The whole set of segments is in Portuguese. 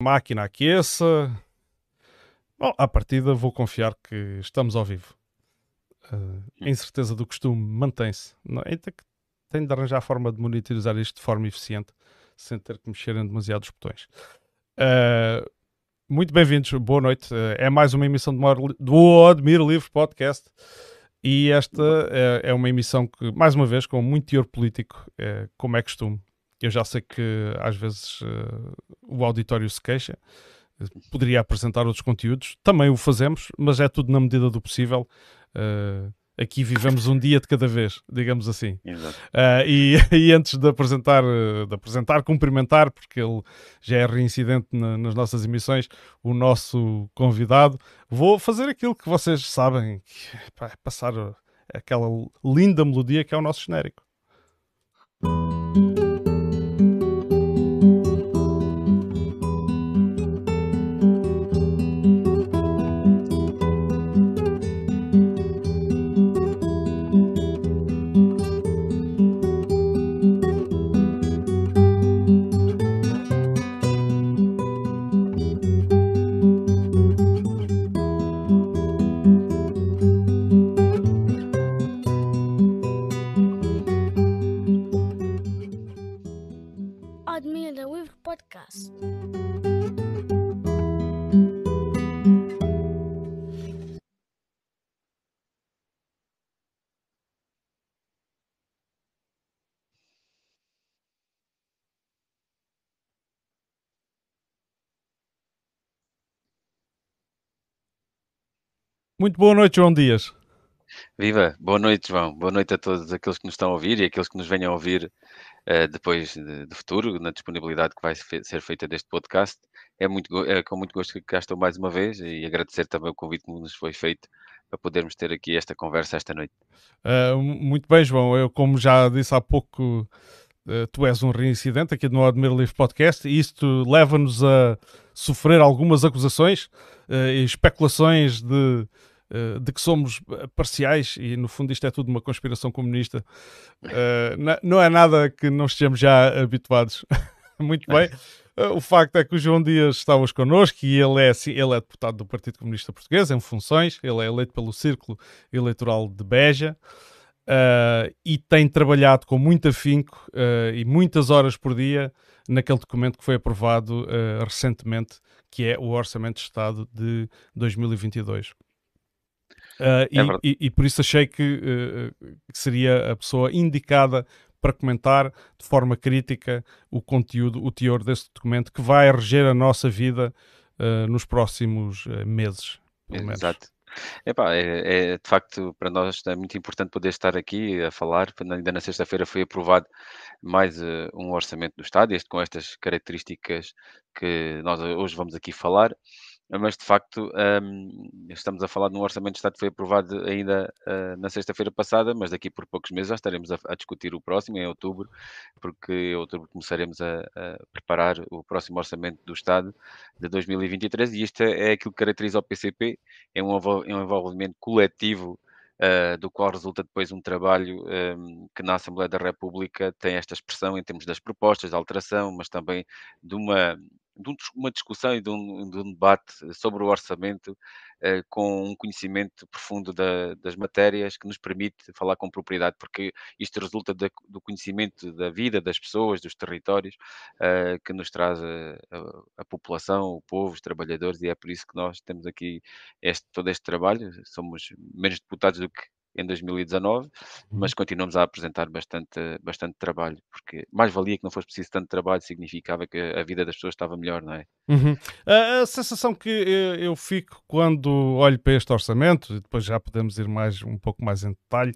máquina aqueça. Bom, à partida vou confiar que estamos ao vivo. Uh, a incerteza do costume mantém-se. Ainda que tenho de arranjar a forma de monitorizar isto de forma eficiente, sem ter que mexer em demasiados botões. Uh, muito bem-vindos, boa noite. Uh, é mais uma emissão do, Admiro Livre Podcast. E esta é, é, uma emissão que, mais uma vez, com muito teor político, é, como é costume. Eu já sei que às vezes uh, o auditório se queixa, poderia apresentar outros conteúdos, também o fazemos, mas é tudo na medida do possível. Uh, aqui vivemos um dia de cada vez, digamos assim. Uh, e, e, antes de apresentar, de apresentar, cumprimentar, porque ele já é reincidente na, nas nossas emissões, o nosso convidado, vou fazer aquilo que vocês sabem, que, é passar aquela linda melodia que é o nosso genérico. Muito boa noite, João Dias. Viva, boa noite, João. Boa noite a todos aqueles que nos estão a ouvir e aqueles que nos venham a ouvir uh, depois de, de, futuro, na disponibilidade que vai ser feita deste podcast. É, muito, é com muito gosto que cá estou mais uma vez e agradecer também o convite que nos foi feito para podermos ter aqui esta conversa esta noite. Uh, muito bem, João. Eu, como já disse há pouco, uh, tu és um reincidente aqui no Admir Livre Podcast e isto leva-nos a sofrer algumas acusações e especulações de de que somos parciais e no fundo isto é tudo uma conspiração comunista. Uh, não é nada que não estejamos já habituados. Muito bem. O facto é que o João Dias está hoje connosco e ele é, assim, ele é deputado do Partido Comunista Português em funções, ele é eleito pelo Círculo Eleitoral de Beja. Uh, e tem trabalhado com muito afinco uh, e muitas horas por dia naquele documento que foi aprovado uh, recentemente, que é o Orçamento de Estado de 2022. Uh, é e, e, e, por isso achei que, uh, que, seria a pessoa indicada para comentar de forma crítica o conteúdo, o teor deste documento que vai reger a nossa vida uh, nos próximos meses. Exato. Epá, é, é, de facto para nós é muito importante poder estar aqui a falar. Ainda na sexta-feira foi aprovado mais uh, um orçamento do Estado, este com estas características que nós hoje vamos aqui falar mas de facto um, estamos a falar de um orçamento de Estado que foi aprovado ainda uh, na sexta-feira passada, mas daqui por poucos meses já estaremos a, a, discutir o próximo, em outubro, porque em outubro começaremos a, a, preparar o próximo orçamento do Estado de 2023 e isto é, é aquilo que caracteriza o PCP, é um, é um envolvimento coletivo Uh, do qual resulta depois um trabalho um, que na Assembleia da República tem esta expressão em termos das propostas de alteração, mas também de uma de uma discussão e de um, de um debate sobre o orçamento eh, com um conhecimento profundo da, das matérias que nos permite falar com propriedade, porque isto resulta do conhecimento da vida das pessoas, dos territórios, eh, que nos traz a, a, a, população, o povo, os trabalhadores, e é por isso que nós temos aqui este, todo este trabalho. Somos menos deputados do que em 2019, uhum. mas continuamos a apresentar bastante, bastante trabalho, porque mais valia que não fosse preciso tanto trabalho, significava que a vida das pessoas estava melhor, não é? Uhum. A, a, sensação que eu fico quando olho para este orçamento, e depois já podemos ir mais, um pouco mais em detalhe,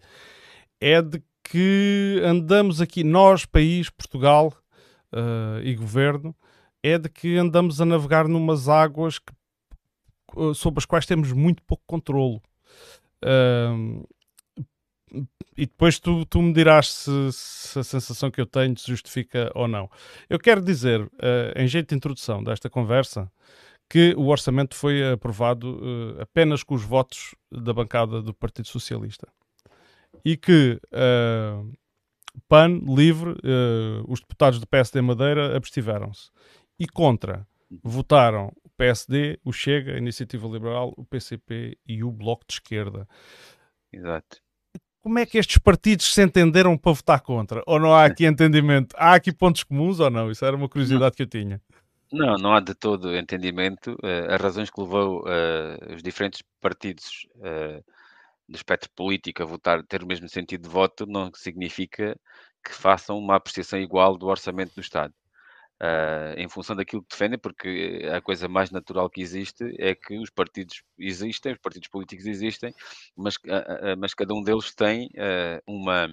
é de que andamos aqui, nós, país, Portugal uh, e governo, é de que andamos a navegar numas águas que, sobre as quais temos muito pouco controlo. Uh, e depois tu, tu me dirás se, se, a sensação que eu tenho se justifica ou não. Eu quero dizer, uh, em jeito de introdução desta conversa, que o orçamento foi aprovado uh, apenas com os votos da bancada do Partido Socialista. E que uh, PAN, LIVRE, os deputados do PSD Madeira abstiveram-se. E contra votaram o PSD, o Chega, a Iniciativa Liberal, o PCP e o Bloco de Esquerda. Exato. Como é que estes partidos se entenderam para votar contra? Ou não há aqui entendimento? Há aqui pontos comuns ou não? Isso era uma curiosidade que eu tinha. Não, não há de todo entendimento. Uh, as razões que levou uh, os diferentes partidos uh, do espectro político a votar, ter o mesmo sentido de voto, não significa que façam uma apreciação igual do orçamento do Estado. Uh, em função daquilo que defendem, porque a coisa mais natural que existe é que os partidos existem, os partidos políticos existem, mas, uh, uh, mas cada um deles tem uma,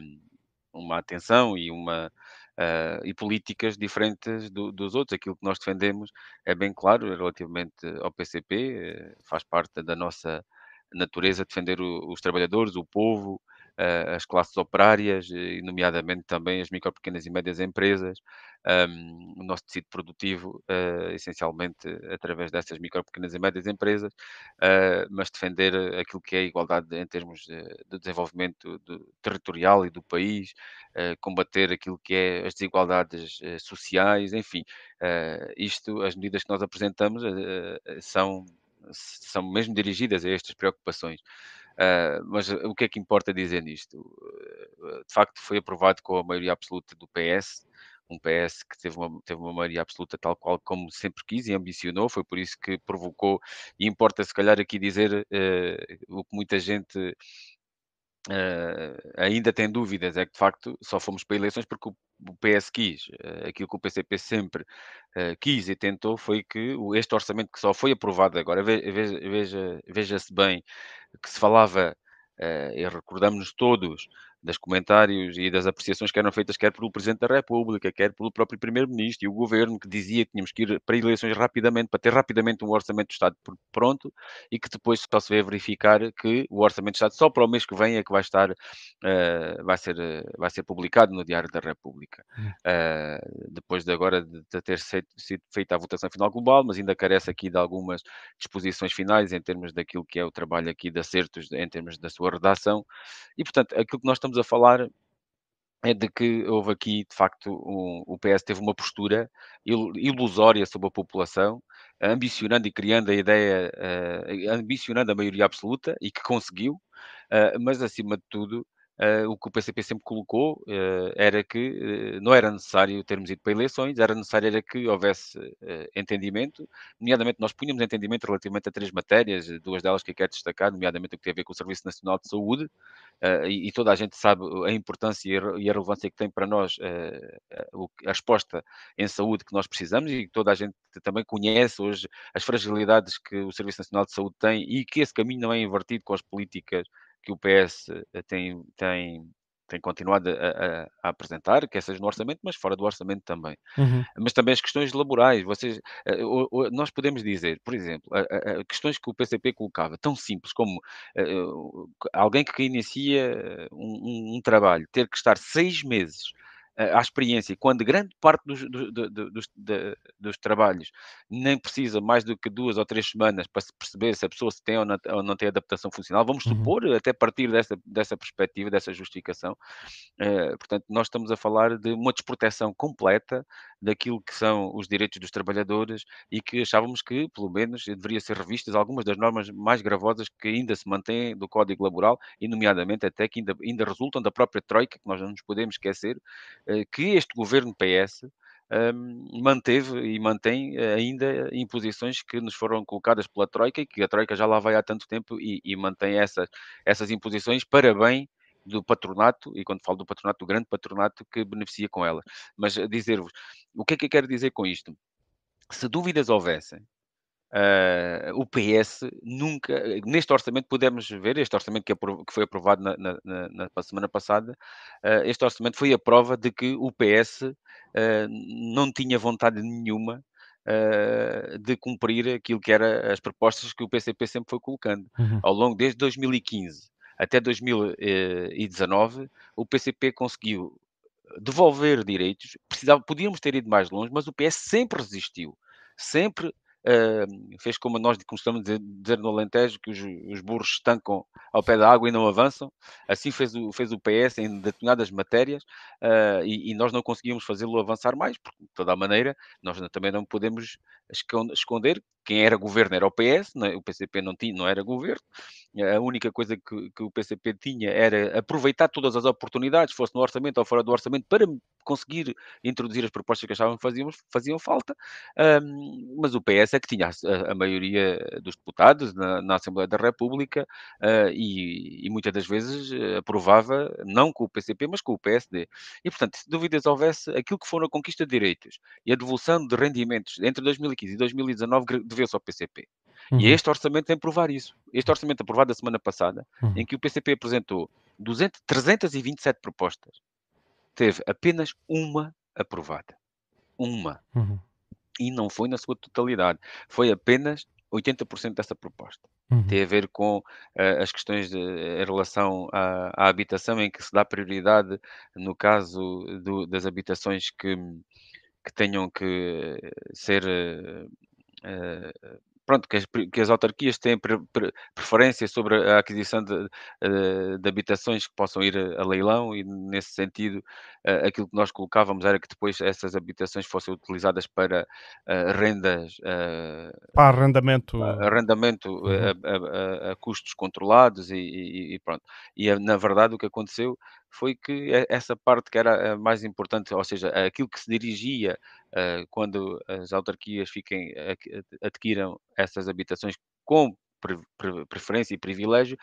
uma atenção e uma e políticas diferentes do, dos outros. Aquilo que nós defendemos é bem claro relativamente ao PCP, faz parte da nossa natureza defender o, os trabalhadores, o povo, uh, as classes operárias, e nomeadamente também as micro, pequenas e médias empresas, um, o nosso tecido produtivo, uh, essencialmente através dessas micro, pequenas e médias empresas, uh, mas defender aquilo que é a igualdade em termos de, de desenvolvimento de, territorial e do país, combater aquilo que é as desigualdades sociais, enfim, isto, as medidas que nós apresentamos são são mesmo dirigidas a estas preocupações. Uh, mas o que é que importa dizer nisto? Uh, de facto, foi aprovado com a maioria absoluta do PS, um PS que teve uma, teve uma maioria absoluta tal qual como sempre quis e ambicionou, foi por isso que provocou, e importa se calhar aqui dizer uh, o que muita gente ainda tem dúvidas, é que de facto só fomos para eleições porque o, o PS quis, aquilo que o PCP sempre quis e tentou foi que este orçamento que só foi aprovado agora, veja, veja, veja-se bem que se falava, uh, e recordamos-nos todos dos comentários e das apreciações que eram feitas quer pelo Presidente da República, quer pelo próprio Primeiro-Ministro e o Governo, que dizia que tínhamos que ir para eleições rapidamente, para ter rapidamente um Orçamento do Estado pronto e que depois só se vê verificar que o Orçamento do Estado só para o mês que vem é que vai estar, uh, vai, ser, uh, vai ser publicado no Diário da República. Uh, depois de agora de, ter sido, sido feita a votação final global, mas ainda carece aqui de algumas disposições finais em termos daquilo que é o trabalho aqui de acertos em termos da sua redação. E, portanto, aquilo que nós estamos estamos a falar é de que houve aqui, de facto, um, o PS teve uma postura ilusória sobre a população, ambicionando e criando a ideia, uh, ambicionando a maioria absoluta, e que conseguiu, uh, mas acima de tudo, o que o PCP sempre colocou uh, era que uh, não era necessário termos ido para eleições, era necessário era que houvesse entendimento, nomeadamente nós punhamos entendimento relativamente a três matérias, duas delas que eu quero destacar, nomeadamente o que tem a ver com o Serviço Nacional de Saúde, e, toda a gente sabe a importância e a relevância que tem para nós a resposta em saúde que nós precisamos e toda a gente também conhece hoje as fragilidades que o Serviço Nacional de Saúde tem e que esse caminho não é invertido com as políticas que o PS eh, tem, tem, tem continuado a, a, a, apresentar, quer seja no orçamento, mas fora do orçamento também. Uhum. Mas também as questões laborais. Vocês, eh, nós podemos dizer, por exemplo, questões que o PCP colocava, tão simples como eh, alguém que inicia um, um trabalho ter que estar seis meses à experiência, quando grande parte dos, dos, dos, dos, trabalhos nem precisa mais do que duas ou três semanas para se perceber se a pessoa se tem ou não, ou não tem adaptação funcional, vamos uhum. supor, até partir dessa, dessa perspectiva, dessa justificação, eh, portanto, nós estamos a falar de uma desproteção completa daquilo que são os direitos dos trabalhadores e que achávamos que, pelo menos, deveria ser revistas algumas das normas mais gravosas que ainda se mantêm do Código Laboral e, nomeadamente, até que ainda, ainda resultam da própria Troika, que nós não nos podemos esquecer, que este governo PS um, manteve e mantém eh, ainda imposições que nos foram colocadas pela Troika e que a Troika já lá vai há tanto tempo e, e mantém essas, essas imposições para bem do patronato, e quando falo do patronato, do grande patronato que beneficia com ela. Mas dizer-vos, o que é que eu quero dizer com isto? Se dúvidas houvessem Uh, o PS nunca, neste orçamento podemos ver, este orçamento que, que foi aprovado na, na, na, na semana passada, uh, este orçamento foi a prova de que o PS uh, não tinha vontade nenhuma de cumprir aquilo que eram as propostas que o PCP sempre foi colocando. Uhum. Ao longo, desde 2015 até 2019, o PCP conseguiu devolver direitos, precisava, podíamos ter ido mais longe, mas o PS sempre resistiu, sempre fez como nós costumamos dizer, dizer no Alentejo, que os, os, burros estancam ao pé da água e não avançam. Assim fez o, fez o PS em determinadas matérias uh, e, e, nós não conseguimos fazê-lo avançar mais, porque, de toda a maneira, nós também não podemos esconder quem era governo era o PS, é? o PCP não, tinha, não era governo. A única coisa que, que, o PCP tinha era aproveitar todas as oportunidades, fosse no orçamento ou fora do orçamento, para conseguir introduzir as propostas que achavam que faziam, faziam falta. Um, mas o PS é que tinha a, a maioria dos deputados na, na Assembleia da República uh, e, e, muitas das vezes aprovava, não com o PCP, mas com o PSD. E, portanto, se dúvidas houvesse, aquilo que foram a conquista de direitos e a devolução de rendimentos entre 2015 e 2019 deveu-se ao PCP. Uhum. E este orçamento tem provar isso. Este orçamento aprovado a semana passada, uhum. em que o PCP apresentou 200, 327 propostas, teve apenas uma aprovada. Uma. Uhum. E não foi na sua totalidade. Foi apenas 80% dessa proposta. Uhum. Tem a ver com uh, as questões de, em relação à, à, habitação, em que se dá prioridade no caso do, das habitações que, que tenham que ser uh, uh, pronto, que as, que as autarquias têm pre, pre, preferência sobre a aquisição de, eh, de, habitações que possam ir a, a leilão e, nesse sentido, uh, aquilo que nós colocávamos era que depois essas habitações fossem utilizadas para uh, rendas... Uh, para arrendamento. Arrendamento uhum. a, a, a, custos controlados e, e, e pronto. E, na verdade, o que aconteceu foi que essa parte que era a mais importante, ou seja, aquilo que se dirigia uh, quando as autarquias fiquem, adquiram essas habitações com preferência e privilégio,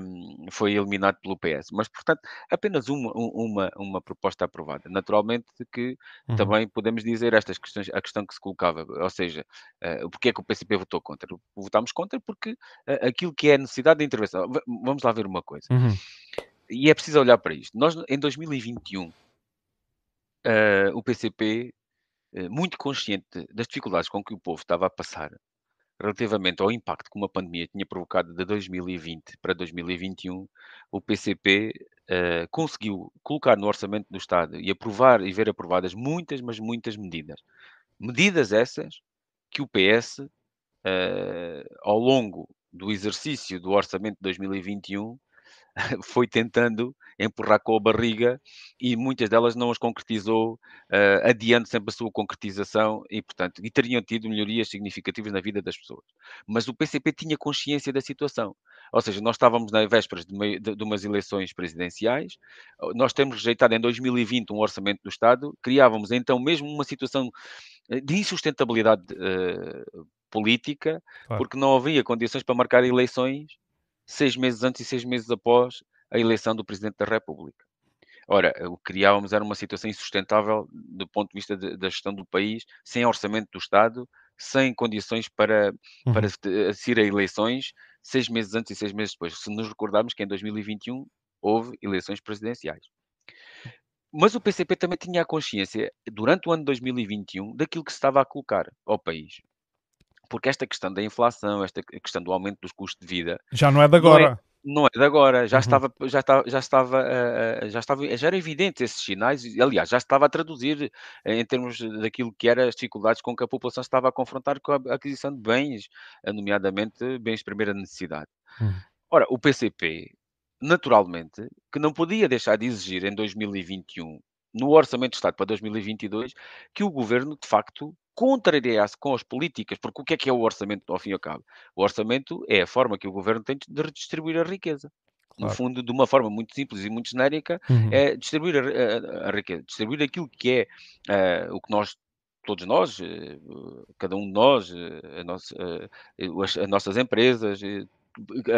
um, foi eliminado pelo PS. Mas, portanto, apenas uma, uma, uma proposta aprovada. Naturalmente que uhum. também podemos dizer estas questões, a questão que se colocava, ou seja, uh, porque é que o PCP votou contra? Votámos contra porque uh, aquilo que é a necessidade de intervenção. V vamos lá ver uma coisa. Uhum e é preciso olhar para isto. Nós, em 2021, uh, eh, o PCP, uh, eh, muito consciente das dificuldades com que o povo estava a passar, relativamente ao impacto que uma pandemia tinha provocado de 2020 para 2021, o PCP uh, eh, conseguiu colocar no orçamento do Estado e aprovar e ver aprovadas muitas, mas muitas medidas. Medidas essas que o PS, ao longo do exercício do orçamento de 2021, foi tentando empurrar com a barriga e muitas delas não as concretizou, uh, adiante sempre a sua concretização e, portanto, e teriam tido melhorias significativas na vida das pessoas. Mas o PCP tinha consciência da situação. Ou seja, nós estávamos na vésperas de, uma, de, de umas eleições presidenciais, nós temos rejeitado em 2020 um orçamento do Estado, criávamos então mesmo uma situação eh, de insustentabilidade uh, política, claro. porque não havia condições para marcar eleições seis meses antes e seis meses após a eleição do Presidente da República. Ora, o que criávamos era uma situação insustentável do ponto de vista de, da gestão do país, sem orçamento do Estado, sem condições para, uhum. para ir a eleições, seis meses antes e seis meses depois. Se nos recordarmos que em 2021 houve eleições presidenciais. Mas o PCP também tinha a consciência, durante o ano de 2021, daquilo que se estava a colocar ao país porque esta questão da inflação, esta questão do aumento dos custos de vida. Já não é de agora. Não é, não é de agora, já uhum. estava, já estava, já estava, uh, já estava, já era evidente esses sinais, aliás, já estava a traduzir em termos daquilo que eram as dificuldades com que a população estava a confrontar com a aquisição de bens, nomeadamente bens de primeira necessidade. Uhum. Ora, o PCP, naturalmente, que não podia deixar de exigir em 2021, no Orçamento de Estado para 2022, que o Governo, de facto, contrariar-se com as políticas, porque o que é que é o orçamento, ao fim e ao cabo? O orçamento é a forma que o governo tem de redistribuir a riqueza. Claro. No fundo, de uma forma muito simples e muito genérica, uhum. é distribuir a, a, a, riqueza, distribuir aquilo que é uh, o que nós todos nós, eh, cada um de nós, eh, nossa, as, as, nossas empresas,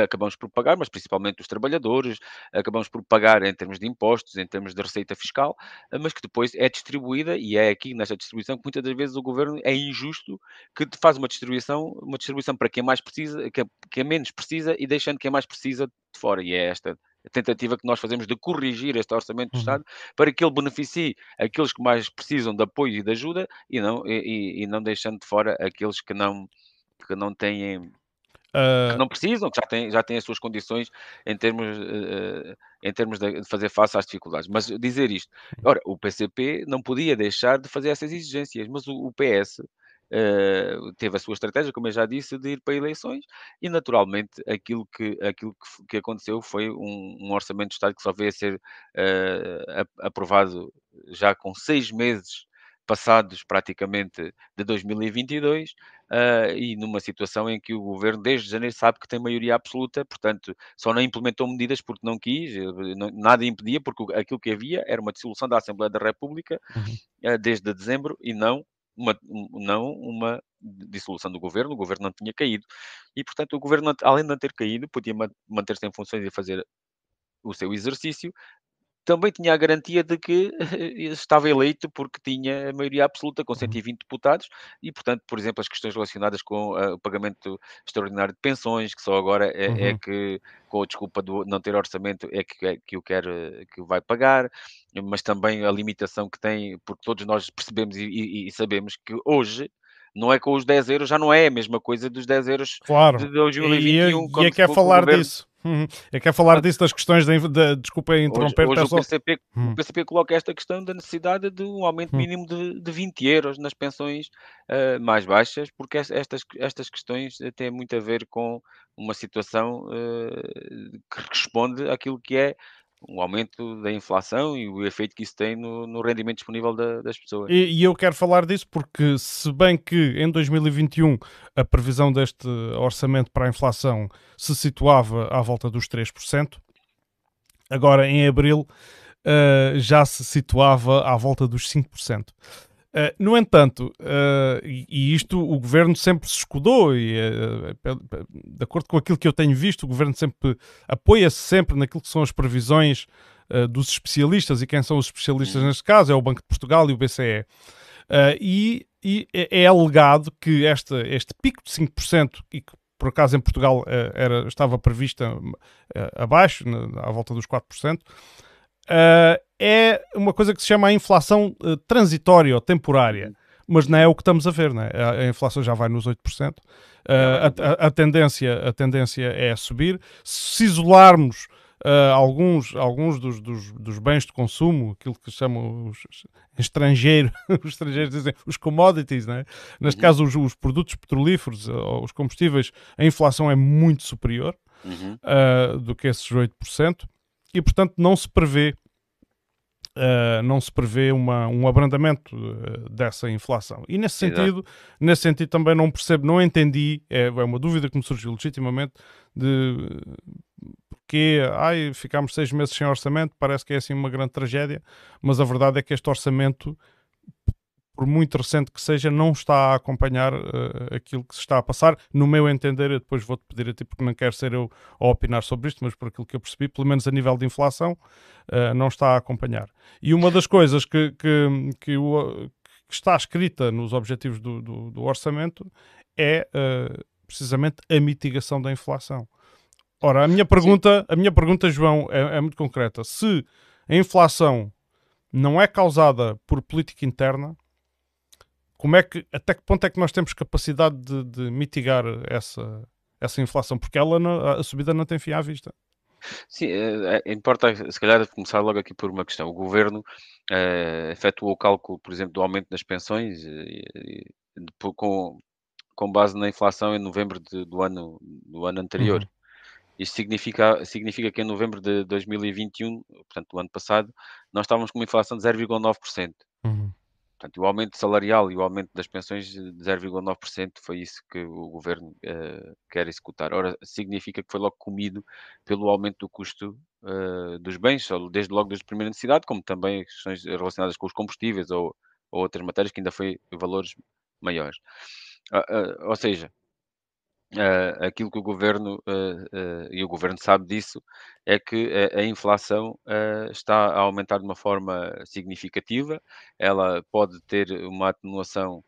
acabamos por pagar, mas principalmente os trabalhadores, acabamos por pagar em termos de impostos, em termos de receita fiscal, mas que depois é distribuída e é aqui nesta distribuição que muitas das vezes o governo é injusto, que faz uma distribuição, uma distribuição para quem mais precisa, quem menos precisa e deixando quem mais precisa de fora. E é esta a tentativa que nós fazemos de corrigir este orçamento do uhum. Estado para que ele beneficie aqueles que mais precisam de apoio e de ajuda e não, e, e não deixando de fora aqueles que não, que não têm Uh... Que não precisam, que já têm, já têm as suas condições em termos, uh, em termos de fazer face às dificuldades. Mas dizer isto, ora, o PCP não podia deixar de fazer essas exigências, mas o, o PS uh, teve a sua estratégia, como eu já disse, de ir para eleições e, naturalmente, aquilo que, aquilo que, que aconteceu foi um, um, orçamento de Estado que só veio a ser aprovado já com seis meses passados praticamente de 2022 uh, e numa situação em que o governo desde janeiro sabe que tem maioria absoluta, portanto só não implementou medidas porque não quis, não, nada impedia, porque aquilo que havia era uma dissolução da Assembleia da República uhum. uh, desde dezembro e não uma, não uma dissolução do governo, o governo não tinha caído. E, portanto, o governo, além de não ter caído, podia manter-se em funções e fazer o seu exercício, também tinha a garantia de que estava eleito porque tinha a maioria absoluta com 120 uhum. deputados e, portanto, por exemplo, as questões relacionadas com uh, o pagamento extraordinário de pensões, que só agora é, é uhum. é, que, com a desculpa de não ter orçamento, é que, é, que o quer, que vai pagar, mas também a limitação que tem, porque todos nós percebemos e, e, e sabemos que hoje não é com os 10 euros, já não é a mesma coisa dos 10 euros claro. de 2021. E, e, e é que é falar disso. Uhum. É que é falar disso das questões de, de desculpa interromper. Hoje, hoje o, PCP, uhum. o PCP coloca esta questão da necessidade de um aumento uhum. mínimo de, de 20 euros nas pensões uh, mais baixas, porque estas, estas questões têm muito a ver com uma situação uh, que responde àquilo que é o aumento da inflação e o efeito que isso tem no, no rendimento disponível da, das pessoas. E, e, eu quero falar disso porque, se bem que em 2021 a previsão deste orçamento para a inflação se situava à volta dos 3%, agora em abril uh, já se situava à volta dos 5%. Uh, no entanto, uh, e, e, isto o governo sempre se escudou, e uh, de acordo com aquilo que eu tenho visto, o governo sempre apoia-se sempre naquilo que são as previsões dos especialistas, e quem são os especialistas neste caso é o Banco de Portugal e o BCE. e, e é, é alegado que esta, este pico de 5%, e que por acaso em Portugal era, estava prevista abaixo, na, à volta dos 4%, uh, é uma coisa que se chama a inflação uh, transitória ou temporária. Mas não é o que estamos a ver, né? a, a inflação já vai nos 8%. Uh, a, a, a, tendência, a tendência é a subir. Se isolarmos Uh, alguns, alguns dos, dos, dos, bens de consumo, aquilo que chamam os, estrangeiro, os estrangeiros dizem os commodities, né? neste uhum. caso os, os, produtos petrolíferos, uh, os combustíveis, a inflação é muito superior uhum. uh, do que esses 8% e, portanto, não se prevê Uh, não se prevê uma, um abrandamento uh, dessa inflação. E nesse sentido, nesse sentido também não percebo, não entendi, é, é, uma dúvida que me surgiu legitimamente, de porque ai, ficámos seis meses sem orçamento, parece que é assim uma grande tragédia, mas a verdade é que este orçamento por muito recente que seja, não está a acompanhar uh, aquilo que se está a passar. No meu entender, eu depois vou-te pedir a ti, porque não quero ser eu a opinar sobre isto, mas por aquilo que eu percebi, pelo menos a nível de inflação, uh, não está a acompanhar. E uma das coisas que, que, que, o, que está escrita nos objetivos do, do, do orçamento é uh, precisamente a mitigação da inflação. Ora, a minha pergunta, a minha pergunta João, é, é muito concreta. Se a inflação não é causada por política interna, como é que, até que ponto é que nós temos capacidade de, de mitigar essa, essa inflação? Porque ela não, a subida não tem fim à vista. Sim, é, é, importa se calhar começar logo aqui por uma questão. O governo é, efetuou o cálculo, por exemplo, do aumento das pensões e, e, de, com, com base na inflação em novembro de, do, ano, do ano anterior. Uhum. Isto significa, significa que em novembro de 2021, portanto, do ano passado, nós estávamos com uma inflação de 0,9%. Uhum. Portanto, o aumento salarial e o aumento das pensões de 0,9% foi isso que o governo uh, quer executar. Ora, significa que foi logo comido pelo aumento do custo uh, dos bens, desde logo das primeira necessidade, como também questões relacionadas com os combustíveis ou, ou outras matérias que ainda foi valores maiores. Uh, ou seja, Uh, aquilo que o governo, uh, uh, e o governo sabe disso, é que a, a inflação está a aumentar de uma forma significativa. Ela pode ter uma atenuação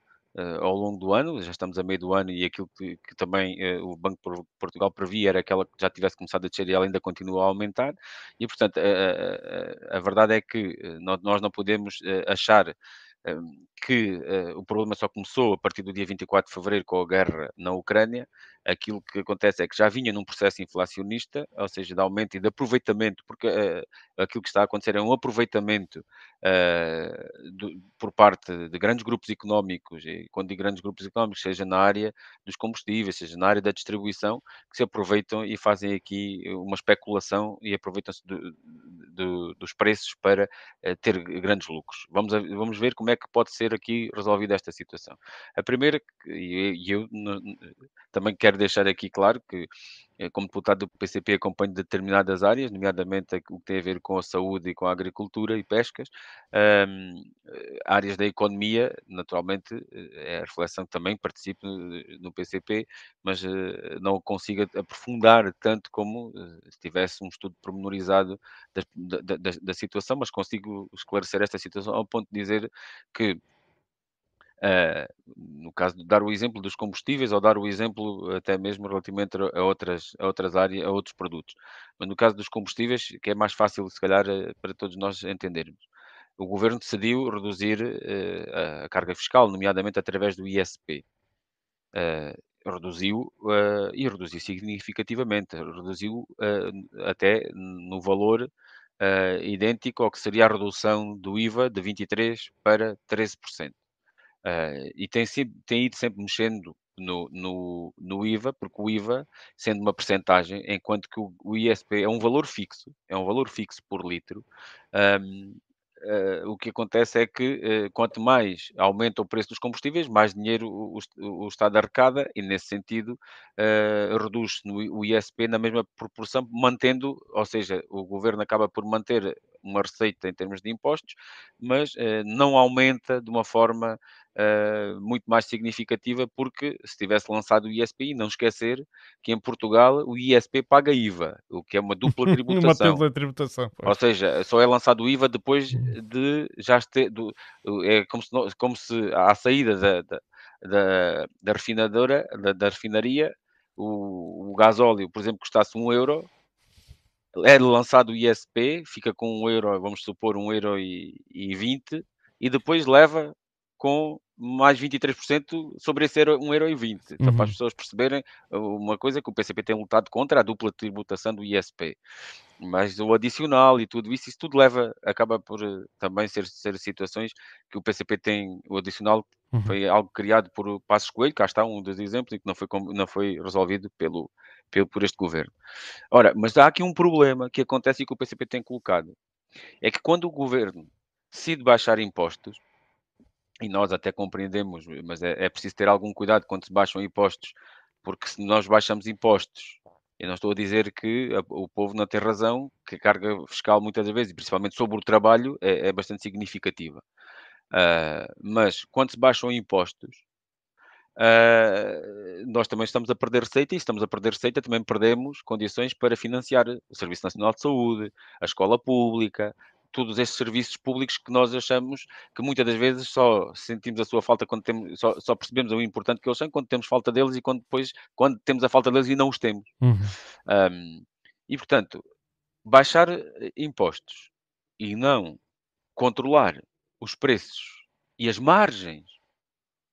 ao longo do ano, já estamos a meio do ano, e aquilo que, que também o Banco de Portugal previa era que ela já tivesse começado a descer e ela ainda continua a aumentar. E, portanto, a, verdade é que nós não podemos achar que uh, o problema só começou a partir do dia 24 de fevereiro com a guerra na Ucrânia. Aquilo que acontece é que já vinha num processo inflacionista, ou seja, de aumento e de aproveitamento, porque uh, aquilo que está a acontecer é um aproveitamento uh, do, por parte de grandes grupos económicos, e quando digo grandes grupos económicos, seja na área dos combustíveis, seja na área da distribuição, que se aproveitam e fazem aqui uma especulação e aproveitam-se dos preços para ter grandes lucros. Vamos, vamos ver como é que pode ser aqui resolvida esta situação. A primeira, e eu também quero deixar aqui claro que, eh, como deputado do PCP, acompanho determinadas áreas, nomeadamente o que tem a ver com a saúde e com a agricultura e pescas, um, áreas da economia, naturalmente, eh, é a reflexão que também participo no PCP, mas não consigo aprofundar tanto como se tivesse um estudo pormenorizado da, da, da, da situação, mas consigo esclarecer esta situação ao ponto de dizer que Uh, no caso de dar o exemplo dos combustíveis ou dar o exemplo até mesmo relativamente a outras, a outras áreas, a outros produtos. Mas no caso dos combustíveis, que é mais fácil, se calhar, eh, para todos nós entendermos. O governo decidiu reduzir a carga fiscal, nomeadamente através do ISP. Reduziu e reduziu significativamente, reduziu até no valor idêntico ao que seria a redução do IVA de 23% para 13%. Uh, e tem, sempre, tem ido sempre mexendo no, no, no, IVA, porque o IVA, sendo uma percentagem, enquanto que o, o, ISP é um valor fixo, é um valor fixo por litro, um, uh, o que acontece é que uh, quanto mais aumenta o preço dos combustíveis, mais dinheiro o, o, o Estado arrecada e, nesse sentido, uh, reduz o ISP na mesma proporção, mantendo, ou seja, o governo acaba por manter uma receita em termos de impostos, mas não aumenta de uma forma uh, muito mais significativa, porque se tivesse lançado o ISPI, não esquecer que em Portugal o ISP paga IVA, o que é uma dupla tributação. uma dupla tributação. Pois. Ou seja, só é lançado o IVA depois hum. de já ter. Do, é como se, como se à saída da, da, da, da refinadora, da, da refinaria, o, o gasóleo, por exemplo, custasse um euro, é lançado o ISP, fica com um euro, vamos supor, um euro e, e 20, e depois leva com mais 23% sobre esse euro, 1,20€. Então, uhum. para as pessoas perceberem uma coisa que o PCP tem lutado contra a dupla tributação do ISP. Mas o adicional e tudo isso, isso tudo leva, acaba por uh, também ser, ser situações que o PCP tem, o adicional uhum. foi algo criado por Passos Coelho, cá está um dos exemplos, e que não foi, não foi resolvido pelo, pelo, por este governo. Ora, mas há aqui um problema que acontece e que o PCP tem colocado. É que quando o governo decide baixar impostos, e nós até compreendemos, mas é, é, preciso ter algum cuidado quando se baixam impostos, porque se nós baixamos impostos, eu não estou a dizer que o povo não tem razão, que a carga fiscal muitas vezes, principalmente sobre o trabalho, é, é bastante significativa. Uh, mas quando se baixam impostos, uh, nós também estamos a perder receita e estamos a perder receita também perdemos condições para financiar o Serviço Nacional de Saúde, a escola pública, todos estes serviços públicos que nós achamos que muitas das vezes só sentimos a sua falta quando temos, só, só percebemos o importante que eles são quando temos falta deles e quando depois, quando temos a falta deles e não os temos. Uhum. Um, e portanto, baixar eh, impostos e não controlar os preços e as margens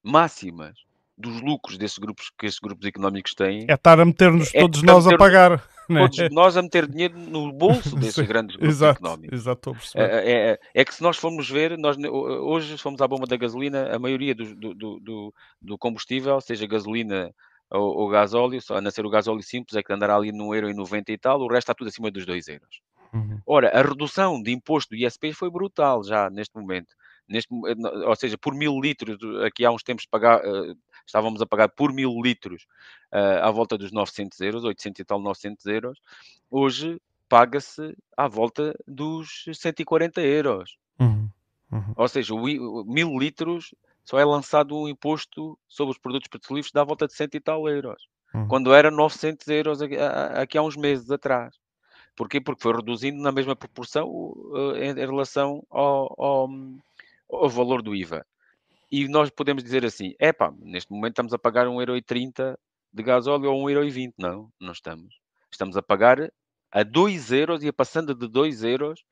máximas dos lucros desses grupos que esses grupos económicos têm. É estar a meter-nos é todos nós a pagar. Né? Todos nós a meter dinheiro no bolso desses grandes grupos exato, económicos. Exato, é, é, é, é, que se nós formos ver, nós hoje fomos à bomba da gasolina, a maioria do, do, do, do combustível, seja gasolina ou, ou gasóleo, só a nascer o gasóleo simples é que andará ali no euro e 90 e tal, o resto está tudo acima dos 2 euros. Uhum. Ora, a redução de imposto do ISP foi brutal já neste momento. Neste, ou seja, por mil litros, aqui há uns tempos pagar, uh, estávamos a pagar por mil litros uh, à volta dos 900 euros, 800 e tal, 900 euros. Hoje paga-se à volta dos 140 euros. Uhum. Uhum. Ou seja, o, mil litros só é lançado um imposto sobre os produtos petrolíferos da volta de 100 e tal euros. Uhum. Quando era 900 euros aqui, aqui há uns meses atrás. Porquê? Porque foi reduzindo na mesma proporção uh, em, em, relação ao, ao, ao valor do IVA. E nós podemos dizer assim: é neste momento estamos a pagar 1,30€ de gasóleo ou 1,20€. Não, não estamos. Estamos a pagar a 2 euros e a passando de 2 euros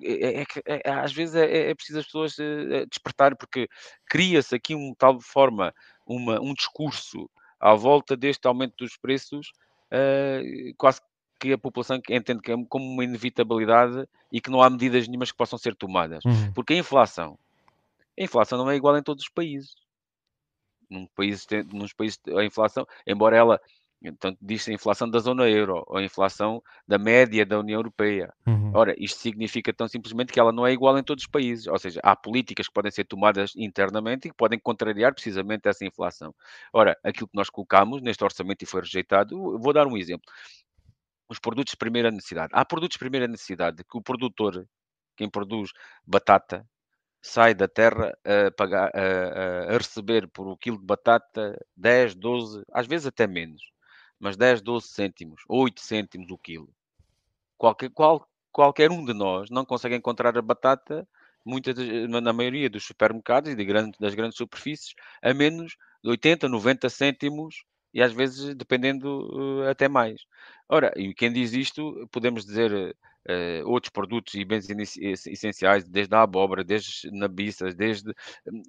é, é que é, às vezes é, é preciso as pessoas uh, despertar, porque cria-se aqui um tal forma uma, um discurso à volta deste aumento dos preços, uh, quase que a população entende que é como uma inevitabilidade e que não há medidas nenhumas que possam ser tomadas. Uhum. Porque a inflação, a inflação não é igual em todos os países. Num país, nos países a inflação, embora ela então, diz-se a inflação da zona euro, ou a inflação da média da União Europeia. Uhum. Ora, isto significa tão simplesmente que ela não é igual em todos os países. Ou seja, há políticas que podem ser tomadas internamente e que podem contrariar precisamente essa inflação. Ora, aquilo que nós colocamos neste orçamento e foi rejeitado, vou dar um exemplo. Os produtos de primeira necessidade. Há produtos de primeira necessidade que o produtor, quem produz batata, sai da terra a, pagar, a, a, receber por o quilo de batata 10, 12, às vezes até menos mas 10, 12 cêntimos, 8 cêntimos o quilo. Qualquer, qual, qualquer um de nós não consegue encontrar a batata, muitas, na maioria dos supermercados e de grande, das grandes superfícies, a menos de 80, 90 cêntimos e às vezes dependendo uh, até mais. Ora, e quem diz isto, podemos dizer uh, outros produtos e bens essenciais, desde a abóbora, desde nabiças, desde.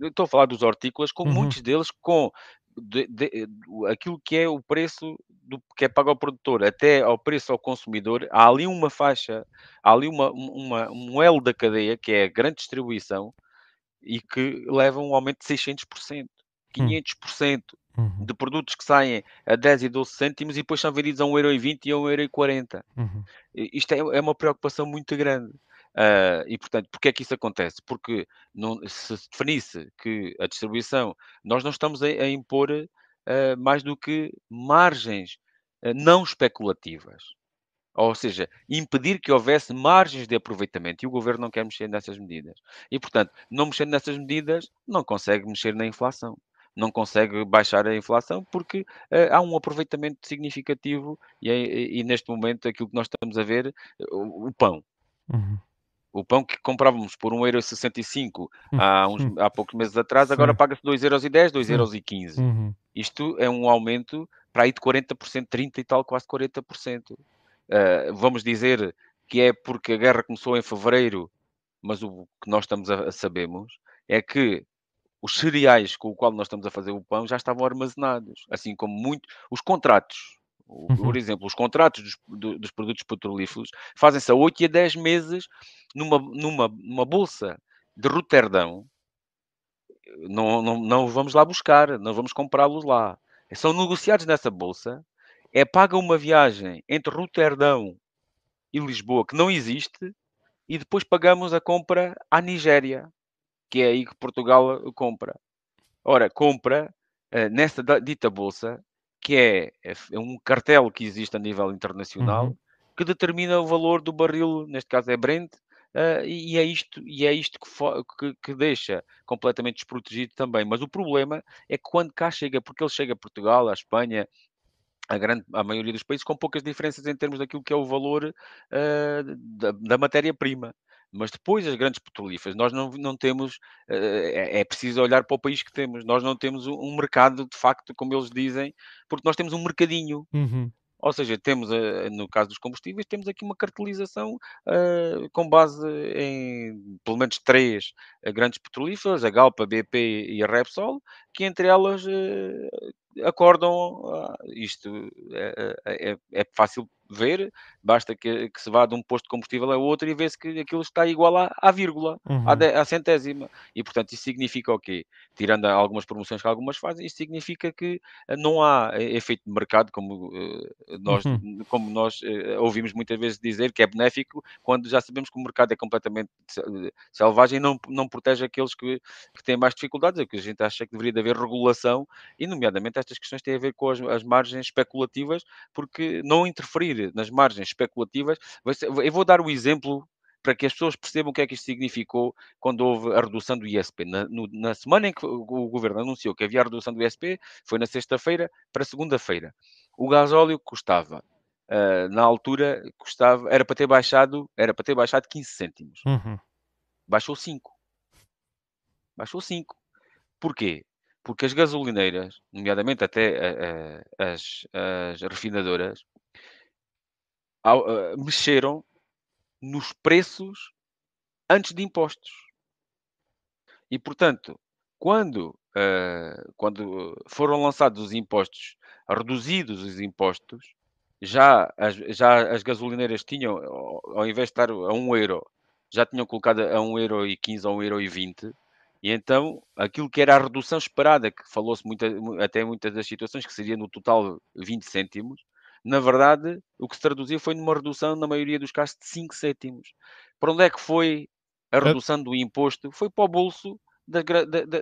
Estou a falar dos hortícolas, com uhum. muitos deles com de, de, aquilo que é o preço do que é pago ao produtor até ao preço ao consumidor, há ali uma faixa, há ali uma, uma, um elo da cadeia que é a grande distribuição e que leva um aumento de 600%, 500% uhum. de produtos que saem a 10 e 12 cêntimos e depois são vendidos a 1,20€ e a 1,40€. Uhum. Isto é, é uma preocupação muito grande. Uh, e, portanto, porque é que isso acontece? Porque não, se definisse que a distribuição, nós não estamos a, a impor uh, mais do que margens uh, não especulativas. Ou seja, impedir que houvesse margens de aproveitamento. E o governo não quer mexer nessas medidas. E, portanto, não mexendo nessas medidas, não consegue mexer na inflação. Não consegue baixar a inflação porque há um aproveitamento significativo e, e, e, neste momento aquilo que nós estamos a ver, o, o pão. Uhum. O pão que comprávamos por 1,65€ há, uns, há poucos meses atrás, Sim. agora paga-se 2,10€, 2,15€. Uhum. Isto é um aumento para aí de 40%, 30% e tal, quase 40%. Uh, ah, vamos dizer que é porque a guerra começou em fevereiro, mas o que nós estamos a, a sabemos é que os cereais com o qual nós estamos a fazer o pão já estavam armazenados, assim como muito os contratos Uhum. Por exemplo, os contratos dos, dos produtos petrolíferos fazem-se a 8 e a 10 meses numa, numa, numa bolsa de Roterdão. Não, não, não vamos lá buscar, não vamos comprá-los lá. São negociados nessa bolsa. É paga uma viagem entre Roterdão e Lisboa que não existe e depois pagamos a compra à Nigéria, que é aí que Portugal compra. Ora, compra uh, nessa dita bolsa que é, é, é um cartel que existe a nível internacional uhum. que determina o valor do barril, neste caso é Brent, uh, e, é isto, e é isto que, que, que, deixa completamente desprotegido também. Mas o problema é que quando cá chega, porque ele chega a Portugal, a Espanha, a, grande, a maioria dos países, com poucas diferenças em termos daquilo que é o valor uh, da, da matéria-prima. Mas depois as grandes petrolíferas, nós não, não temos, é, é preciso olhar para o país que temos. Nós não temos um mercado, de facto, como eles dizem, porque nós temos um mercadinho. Uhum. Ou seja, temos, no caso dos combustíveis, temos aqui uma cartelização uh, com base em pelo menos três grandes petrolíferas, a Galp, a BP e a Repsol, que entre elas uh, acordam, uh, isto é, é, é, fácil ver, basta que, que, se vá de um posto de combustível a outro e vê-se que aquilo está igual à, à vírgula, uhum. à, de, à, centésima. E, portanto, isso significa o quê? Tirando algumas promoções que algumas fazem, isso significa que eh, não há eh, efeito de mercado, como uh, nós, uhum. como nós uh, ouvimos muitas vezes dizer, que é benéfico, quando já sabemos que o mercado é completamente selvagem e não, não protege aqueles que, que têm mais dificuldades. É que a gente acha que deveria haver regulação, e, nomeadamente, estas questões têm a ver com as, as margens especulativas, porque não interferir nas margens especulativas. Eu vou dar o exemplo para que as pessoas percebam o que é que isto significou quando houve a redução do ISP. Na, no, na semana em que o, governo anunciou que havia a redução do ISP, foi na sexta-feira para segunda-feira. O gasóleo custava, uh, na altura, custava, era para ter baixado, era para ter baixado 15 cêntimos. Uhum. Baixou 5. Baixou 5. Porquê? Porque as gasolineiras, nomeadamente até uh, uh, as, as refinadoras, ao, uh, mexeram nos preços antes de impostos. E, portanto, quando, uh, quando foram lançados os impostos, reduzidos os impostos, já as, já as gasolineiras tinham, ao invés de estar a 1 euro, já tinham colocado a 1 euro e 15 ou 1 euro e 20. E então, aquilo que era a redução esperada, que falou-se até muitas das situações, que seria no total 20 cêntimos, na verdade, o que se traduziu foi numa redução, na maioria dos casos, de 5 cêntimos. Para onde é que foi a redução do imposto? Foi para o bolso das,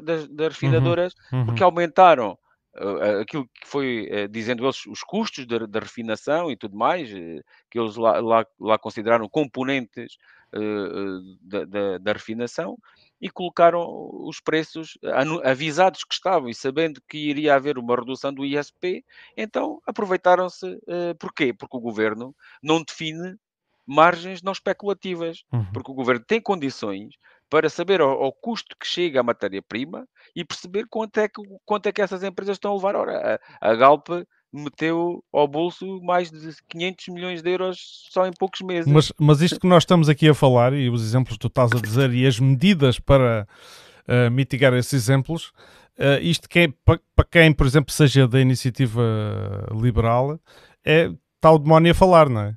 das, das refinadoras, uhum, uhum. porque aumentaram uh, aquilo que foi, uh, dizendo eles, os custos da refinação e tudo mais, uh, que eles lá, lá, lá, consideraram componentes da, da, da refinação, e colocaram os preços avisados que estavam e sabendo que iria haver uma redução do ISP, então aproveitaram-se. Uh, porquê? Porque o governo não define margens não especulativas, uhum. porque o governo tem condições para saber ao, ao custo que chega a matéria-prima e perceber quanto é, que, quanto é que essas empresas estão a levar. Ora, a, a Galp meteu ao bolso mais de 500 milhões de euros só em poucos meses. Mas, mas isto que nós estamos aqui a falar, e os exemplos que tu estás a dizer, e as medidas para uh, mitigar esses exemplos, uh, isto que é, para, para quem, por exemplo, seja da iniciativa liberal, é tal demónio a falar, não é?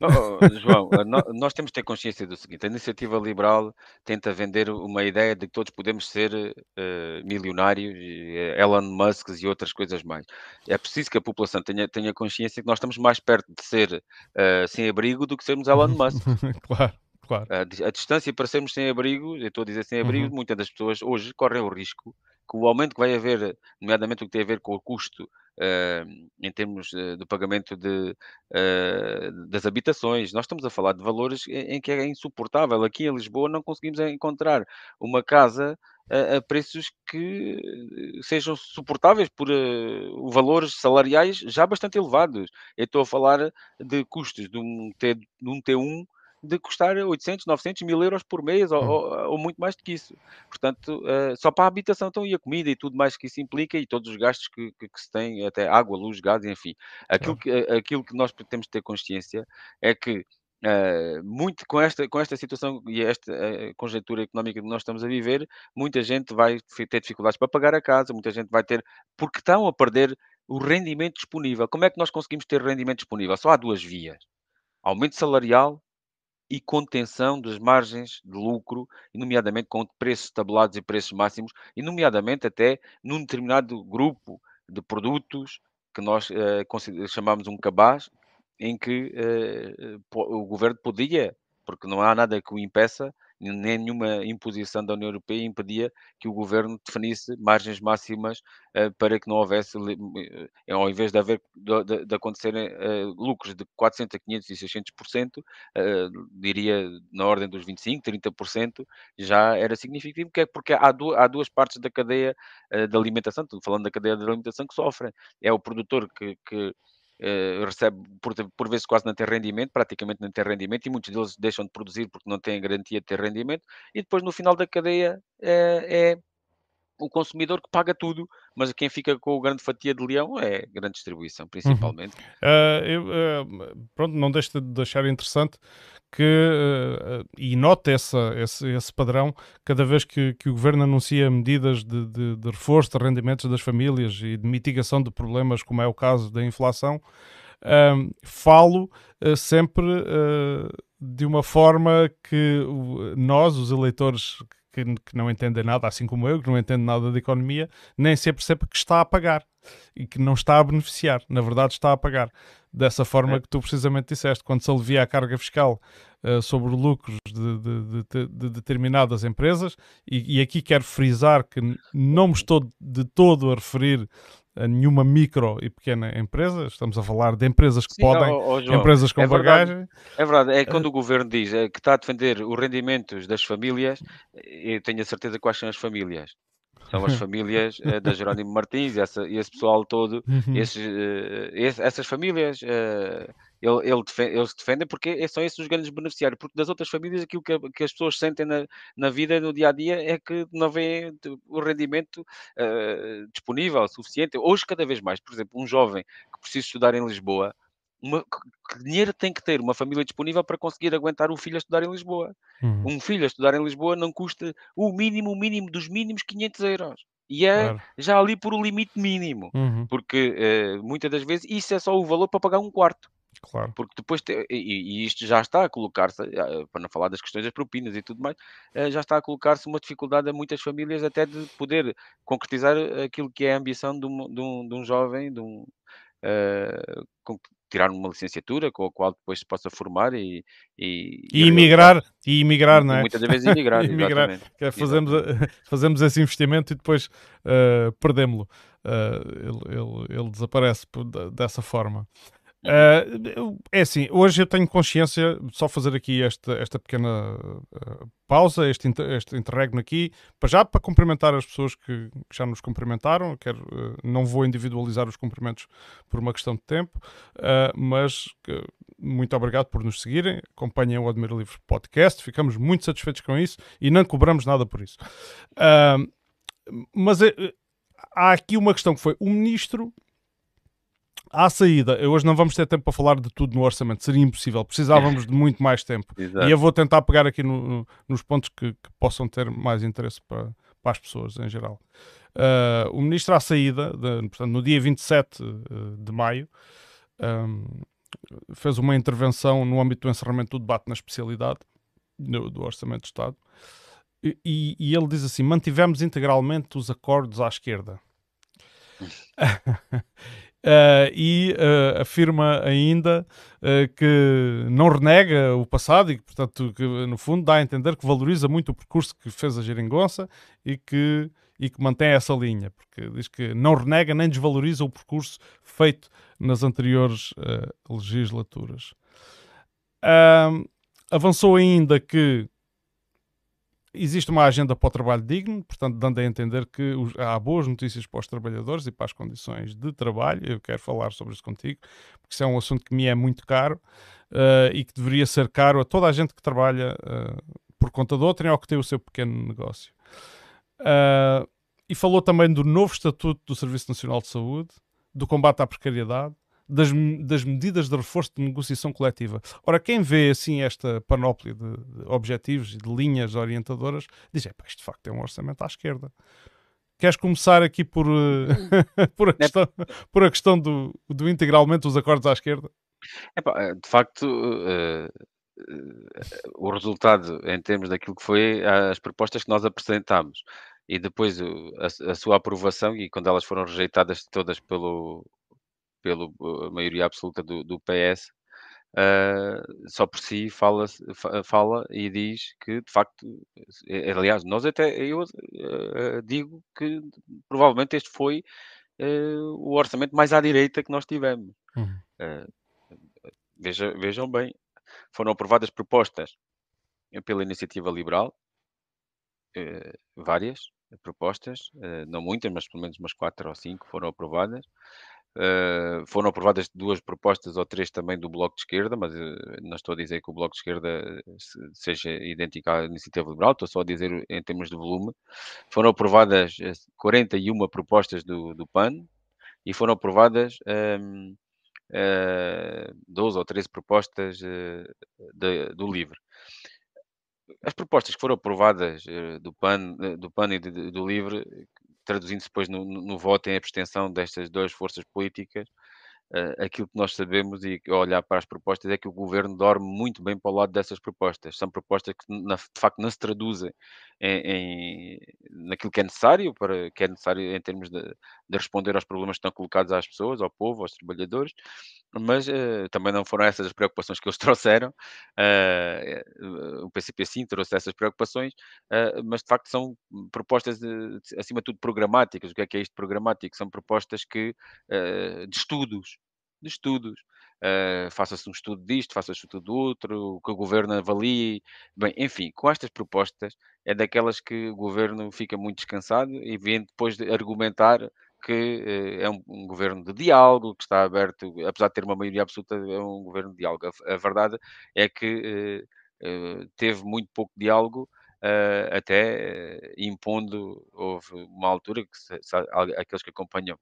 Oh, João, nós temos de ter consciência do seguinte: a iniciativa liberal tenta vender uma ideia de que todos podemos ser uh, milionários, uh, Elon Musk e outras coisas mais. É preciso que a população tenha, tenha consciência que nós estamos mais perto de ser uh, sem abrigo do que sermos Elon Musk. claro. Claro. A, a, distância para sermos sem abrigo, eu estou a dizer sem abrigo, uhum. muitas das pessoas hoje correm o risco que o aumento que vai haver, nomeadamente o que tem a ver com o custo uh, em termos de pagamento de, uh, das habitações. Nós estamos a falar de valores em, em, que é insuportável. Aqui em Lisboa não conseguimos encontrar uma casa a, a preços que sejam suportáveis por uh, valores salariais já bastante elevados. Eu estou a falar de custos de um, T, de um T1 de custar 800, 900 mil euros por mês ou, hum. ou, ou muito mais do que isso. Portanto, uh, só para a habitação então, e a comida e tudo mais que isso implica e todos os gastos que, que, que se tem, até água, luz, gás, enfim. Aquilo, que, aquilo que nós temos de ter consciência é que Uh, muito com esta, com esta situação e esta uh, conjectura económica que nós estamos a viver, muita gente vai ter dificuldades para pagar a casa, muita gente vai ter, porque estão a perder o rendimento disponível. Como é que nós conseguimos ter rendimento disponível? Só há duas vias: aumento salarial e contenção das margens de lucro, nomeadamente com preços tabulados e preços máximos, e nomeadamente até num determinado grupo de produtos que nós uh, chamamos um cabaz, em que uh, o governo podia, porque não há nada que o impeça, nem nenhuma imposição da União Europeia impedia que o governo definisse margens máximas uh, para que não houvesse, uh, ao invés de haver de, de acontecerem uh, lucros de 400, 500 e 600%, uh, diria na ordem dos 25, 30%, já era significativo, porque, é porque há, du há duas partes da cadeia de alimentação, estou falando da cadeia de alimentação que sofrem. É o produtor que, que Uh, recebe por, por, vezes quase não tem rendimento, praticamente não tem rendimento, e muitos deles deixam de produzir porque não têm garantia de ter rendimento, e depois no final da cadeia é, é o consumidor que paga tudo, mas quem fica com a grande fatia de leão é a grande distribuição, principalmente. Uhum. Uh, eu, uh, pronto, não deixo de deixar interessante que, uh, e nota essa, esse, esse, padrão, cada vez que, que, o governo anuncia medidas de, de, de, reforço de rendimentos das famílias e de mitigação de problemas, como é o caso da inflação, falo sempre de uma forma que nós, os eleitores que, que, não entendem nada, assim como eu, que não entendo nada de economia, nem se percebe que está a pagar e que não está a beneficiar. Na verdade, está a pagar. Dessa forma é. que tu precisamente disseste, quando se alivia a carga fiscal uh, sobre lucros de, de, de, de determinadas empresas, e, e, aqui quero frisar que não me estou de todo a referir a nenhuma micro e pequena empresa, estamos a falar de empresas que Sim, podem, oh, oh, João, empresas com é bagagem. Verdade, é verdade, é quando uh, o governo diz é, que está a defender os rendimentos das famílias, eu tenho a certeza quais são as famílias. São as famílias uh, da Jerónimo Martins, essa, esse pessoal todo, uhum. esses, uh, esse, essas famílias ele, ele defende, eles defendem porque são esses os grandes beneficiários, porque das outras famílias aquilo que, que as pessoas sentem na, na, vida, no dia a dia, é que não vê o rendimento uh, disponível, suficiente. Hoje, cada vez mais, por exemplo, um jovem que precisa estudar em Lisboa, uma, que dinheiro tem que ter uma família disponível para conseguir aguentar o filho a estudar em Lisboa? Uhum. Um filho a estudar em Lisboa não custa o mínimo, o mínimo dos mínimos 500 euros. E é Claro. já ali por o limite mínimo. Uhum. Porque eh, muitas das vezes isso é só o valor para pagar um quarto. Claro. Porque depois, te- e, e isto já está a colocar-se, eh, para não falar das questões das propinas e tudo mais, eh, já está a colocar-se uma dificuldade a muitas famílias até de poder concretizar aquilo que é a ambição de um, de um, de um jovem, de um, eh, com- tirar uma licenciatura com a qual depois se possa formar e, e, E emigrar, e emigrar, não é? muitas vezes emigrar, Emigrar, é fazemos, fazemos esse investimento e depois uh, perdemos-lo. Uh, ele, ele, ele desaparece dessa forma. Uh, é assim, hoje eu tenho consciência, só fazer aqui esta, esta pequena uh, pausa, este, inter- este interregno aqui, para já para cumprimentar as pessoas que, que já nos cumprimentaram. Quero, uh, não vou individualizar os cumprimentos por uma questão de tempo, mas muito obrigado por nos seguirem. Acompanhem o Admiro Livre Podcast, ficamos muito satisfeitos com isso e não cobramos nada por isso. Mas eh, há aqui uma questão que foi o ministro à saída, hoje não vamos ter tempo para falar de tudo no orçamento, seria impossível, precisávamos de muito mais tempo. Exato. E eu vou tentar pegar aqui no- no- nos pontos que, que possam ter mais interesse para, para as pessoas em geral. Ah, o ministro à saída, de- portanto, no dia 27 eh, de maio, ahm, fez uma intervenção no âmbito do encerramento do debate na especialidade do, do Orçamento de Estado. E, e- e ele diz assim: mantivemos integralmente os acordos à esquerda. Uh, e uh, afirma ainda uh, que não renega o passado e que, portanto, que, no fundo dá a entender que valoriza muito o percurso que fez a Geringonça e que, e que mantém essa linha, porque diz que não renega nem desvaloriza o percurso feito nas anteriores legislaturas. Avançou ainda que existe uma agenda para o trabalho digno, portanto, dando a entender que os- há boas notícias para os trabalhadores e para as condições de trabalho. Eu quero falar sobre isso contigo, porque isso é um assunto que me é muito caro eh, e que deveria ser caro a toda a gente que trabalha eh, por conta de outrem ou que tem o seu pequeno negócio. Ah, e falou também do novo estatuto do Serviço Nacional de Saúde, do combate à precariedade, das, das medidas de reforço de negociação coletiva. Ora, quem vê assim esta panóplia de, de objetivos e de linhas orientadoras diz: é pá, isto de facto é um orçamento à esquerda. Queres começar aqui por, eh, por, a, questão, por a questão do, do integralmente os acordos à esquerda? Epá, eh, de facto, eh, o resultado em termos daquilo que foi as propostas que nós apresentámos e depois a, a sua aprovação e quando elas foram rejeitadas todas pelo, pelo eh, maioria absoluta do, do PS, eh, só por si fala, fa- fala e diz que de facto, eh, aliás, nós até eu eh, digo que provavelmente este foi eh, o orçamento mais à direita que nós tivemos. Uhum. Eh, Veja, vejam bem, foram aprovadas propostas eh, pela Iniciativa Liberal, eh, várias propostas, eh, não muitas, mas pelo menos umas quatro ou cinco foram aprovadas. Eh, foram aprovadas duas propostas ou três também do Bloco de Esquerda, mas eh, não estou a dizer que o Bloco de Esquerda eh, se- seja idêntico à Iniciativa Liberal, estou só a dizer em termos de volume. Foram aprovadas eh, 41 propostas do, do PAN e foram aprovadas ehm, eh, 12 ou 13 propostas de- do LIVRE. As propostas que foram aprovadas do PAN, do PAN e de- do LIVRE, traduzindo-se depois no, no- voto em abstenção destas duas forças políticas, eh, aquilo que nós sabemos e olhar para as propostas é que o governo dorme muito bem para o lado dessas propostas. São propostas que, na- de facto, não se traduzem em, em- naquilo que é necessário, para, que é necessário em termos de, de responder aos problemas que estão colocados às pessoas, ao povo, aos trabalhadores, mas eh, também não foram essas as preocupações que eles trouxeram. Eh, eh, o PCP sim trouxe essas preocupações, mas de facto são propostas, de- de- acima de tudo, programáticas. O que é que é isto programático? São propostas que, de estudos, de estudos. Faça-se um estudo disto, faça-se um estudo do outro, que o governo avalie. Bem, enfim, com estas propostas é daquelas que o governo fica muito descansado e vem depois de argumentar que eh, é um, um governo de diálogo, que está aberto, apesar de ter uma maioria absoluta, é um governo de diálogo. A, a verdade é que eh, eh, teve muito pouco diálogo, até impondo, houve uma altura que se- se- aqueles que acompanham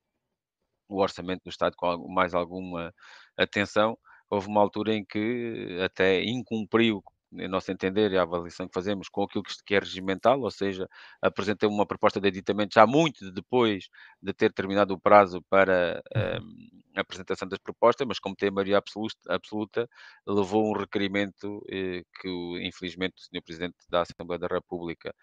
o orçamento do Estado com mais alguma atenção, houve uma altura em que até incumpriu em nosso entender, e a avaliação que fazemos com aquilo que é regimental, ou seja, apresentei uma proposta de aditamento já muito depois de ter terminado o prazo para um, a apresentação das propostas, mas como tem maioria absoluta, absoluta levou um requerimento eh, que, infelizmente, o Sr. Presidente da Assembleia da República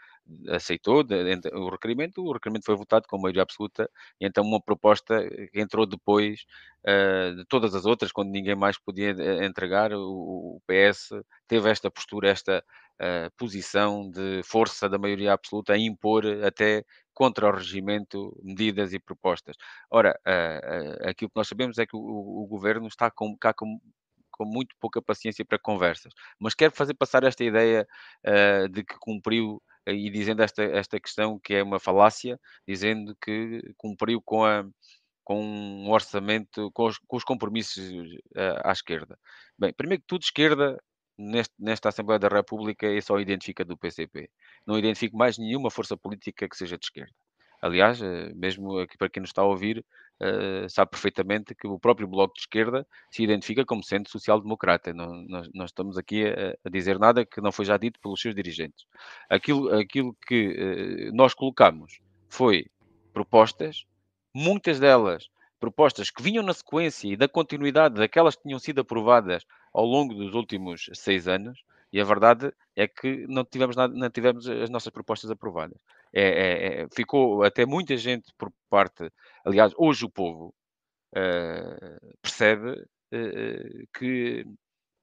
aceitou de, de, o requerimento, o requerimento foi votado com maioria absoluta, e então uma proposta que entrou depois uh, de todas as outras, quando ninguém mais podia eh, entregar, o, o PS teve esta postura, esta uh, posição de força da maioria absoluta a impor até contra o regimento medidas e propostas. Ora, uh, uh, aquilo que nós sabemos é que o, governo está com, cá com, com muito pouca paciência para conversas, mas quer fazer passar esta ideia uh, de que cumpriu e dizendo esta, esta questão que é uma falácia, dizendo que cumpriu com a com um orçamento, com os, com os compromissos uh, à esquerda. Bem, primeiro que tudo, esquerda neste, nesta Assembleia da República é só identifica do PCP. Não identifico mais nenhuma força política que seja de esquerda. Aliás, eh, mesmo aqui para quem nos está a ouvir, uh, sabe perfeitamente que o próprio Bloco de Esquerda se identifica como sendo social-democrata. Não, nós, nós, estamos aqui a, a, dizer nada que não foi já dito pelos seus dirigentes. Aquilo, aquilo que uh, nós colocamos foi propostas, muitas delas propostas que vinham na sequência e da continuidade daquelas que tinham sido aprovadas ao longo dos últimos seis anos, e a verdade é que não tivemos, nada, não tivemos as nossas propostas aprovadas. É, é, é, ficou até muita gente por parte, aliás, hoje o povo uh, percebe uh, que,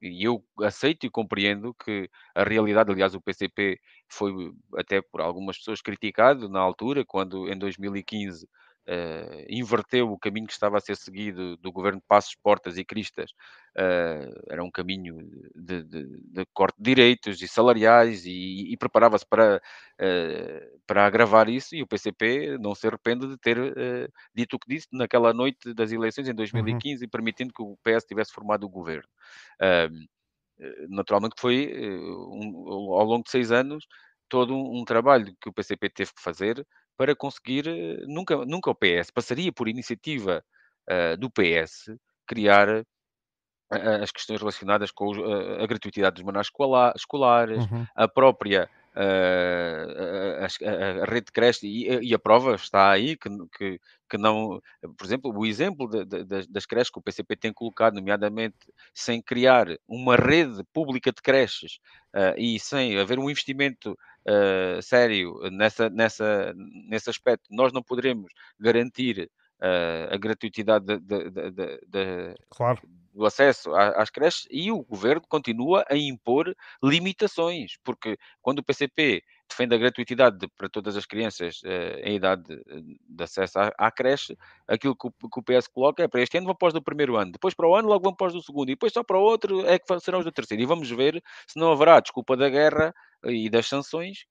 e eu aceito e compreendo que a realidade, aliás, o PCP foi até por algumas pessoas criticado na altura, quando em 2015 uh, inverteu o caminho que estava a ser seguido do governo de Passos, Portas e Cristas. Uh, era um caminho de, de, de, corte de direitos e salariais e, e preparava-se para, uh, para agravar isso e o PCP não se arrepende de ter dito o que disse naquela noite das eleições em 2015 uhum. permitindo que o PS tivesse formado o governo. naturalmente foi um, ao longo de seis anos todo um, um, trabalho que o PCP teve que fazer para conseguir, eh, nunca, nunca o PS passaria por iniciativa uh, do PS criar as questões relacionadas com a, a gratuitidade dos manuais escolares, uhum. a própria uh, a, a, a, rede de creche, e, e, a prova está aí, que, que, que não, por exemplo, o exemplo de, de, das creches que o PCP tem colocado, nomeadamente sem criar uma rede pública de creches uh, e sem haver um investimento uh, sério nessa, nessa, nesse aspecto, nós não poderemos garantir uh, a gratuitidade de, de, de, claro. do acesso às creches e o governo continua a impor limitações, porque quando o PCP defende a gratuitidade de, para todas as crianças uh, em idade de, acesso à, à, creche, aquilo que o, que o, PS coloca é para este ano vão pós do primeiro ano, depois para o ano logo vão pós do segundo, e depois só para o outro é que serão os do terceiro. E vamos ver se não haverá desculpa da guerra e das sanções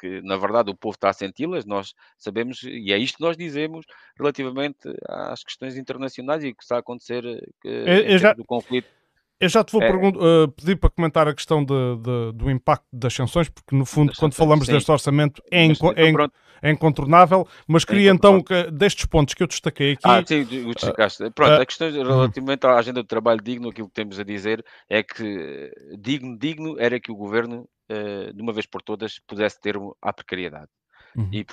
que na verdade o povo está a senti-las, nós sabemos, e é isto que nós dizemos relativamente às questões internacionais e o que está a acontecer eh, já, do conflito. Eu já te vou é, uh, pedir para comentar a questão de, de, do impacto das sanções, porque no fundo, quando falamos sim. deste orçamento, é, inco é, é, incontornável, mas queria então que, destes pontos que eu destaquei aqui. Ah, sim, o destacaste. Uh, Pronto, uh, a questão hum. relativamente à agenda do trabalho digno, aquilo que temos a dizer é que digno, digno era que o governo uh, de uma vez por todas, pudesse ter à precariedade. Uhum. E,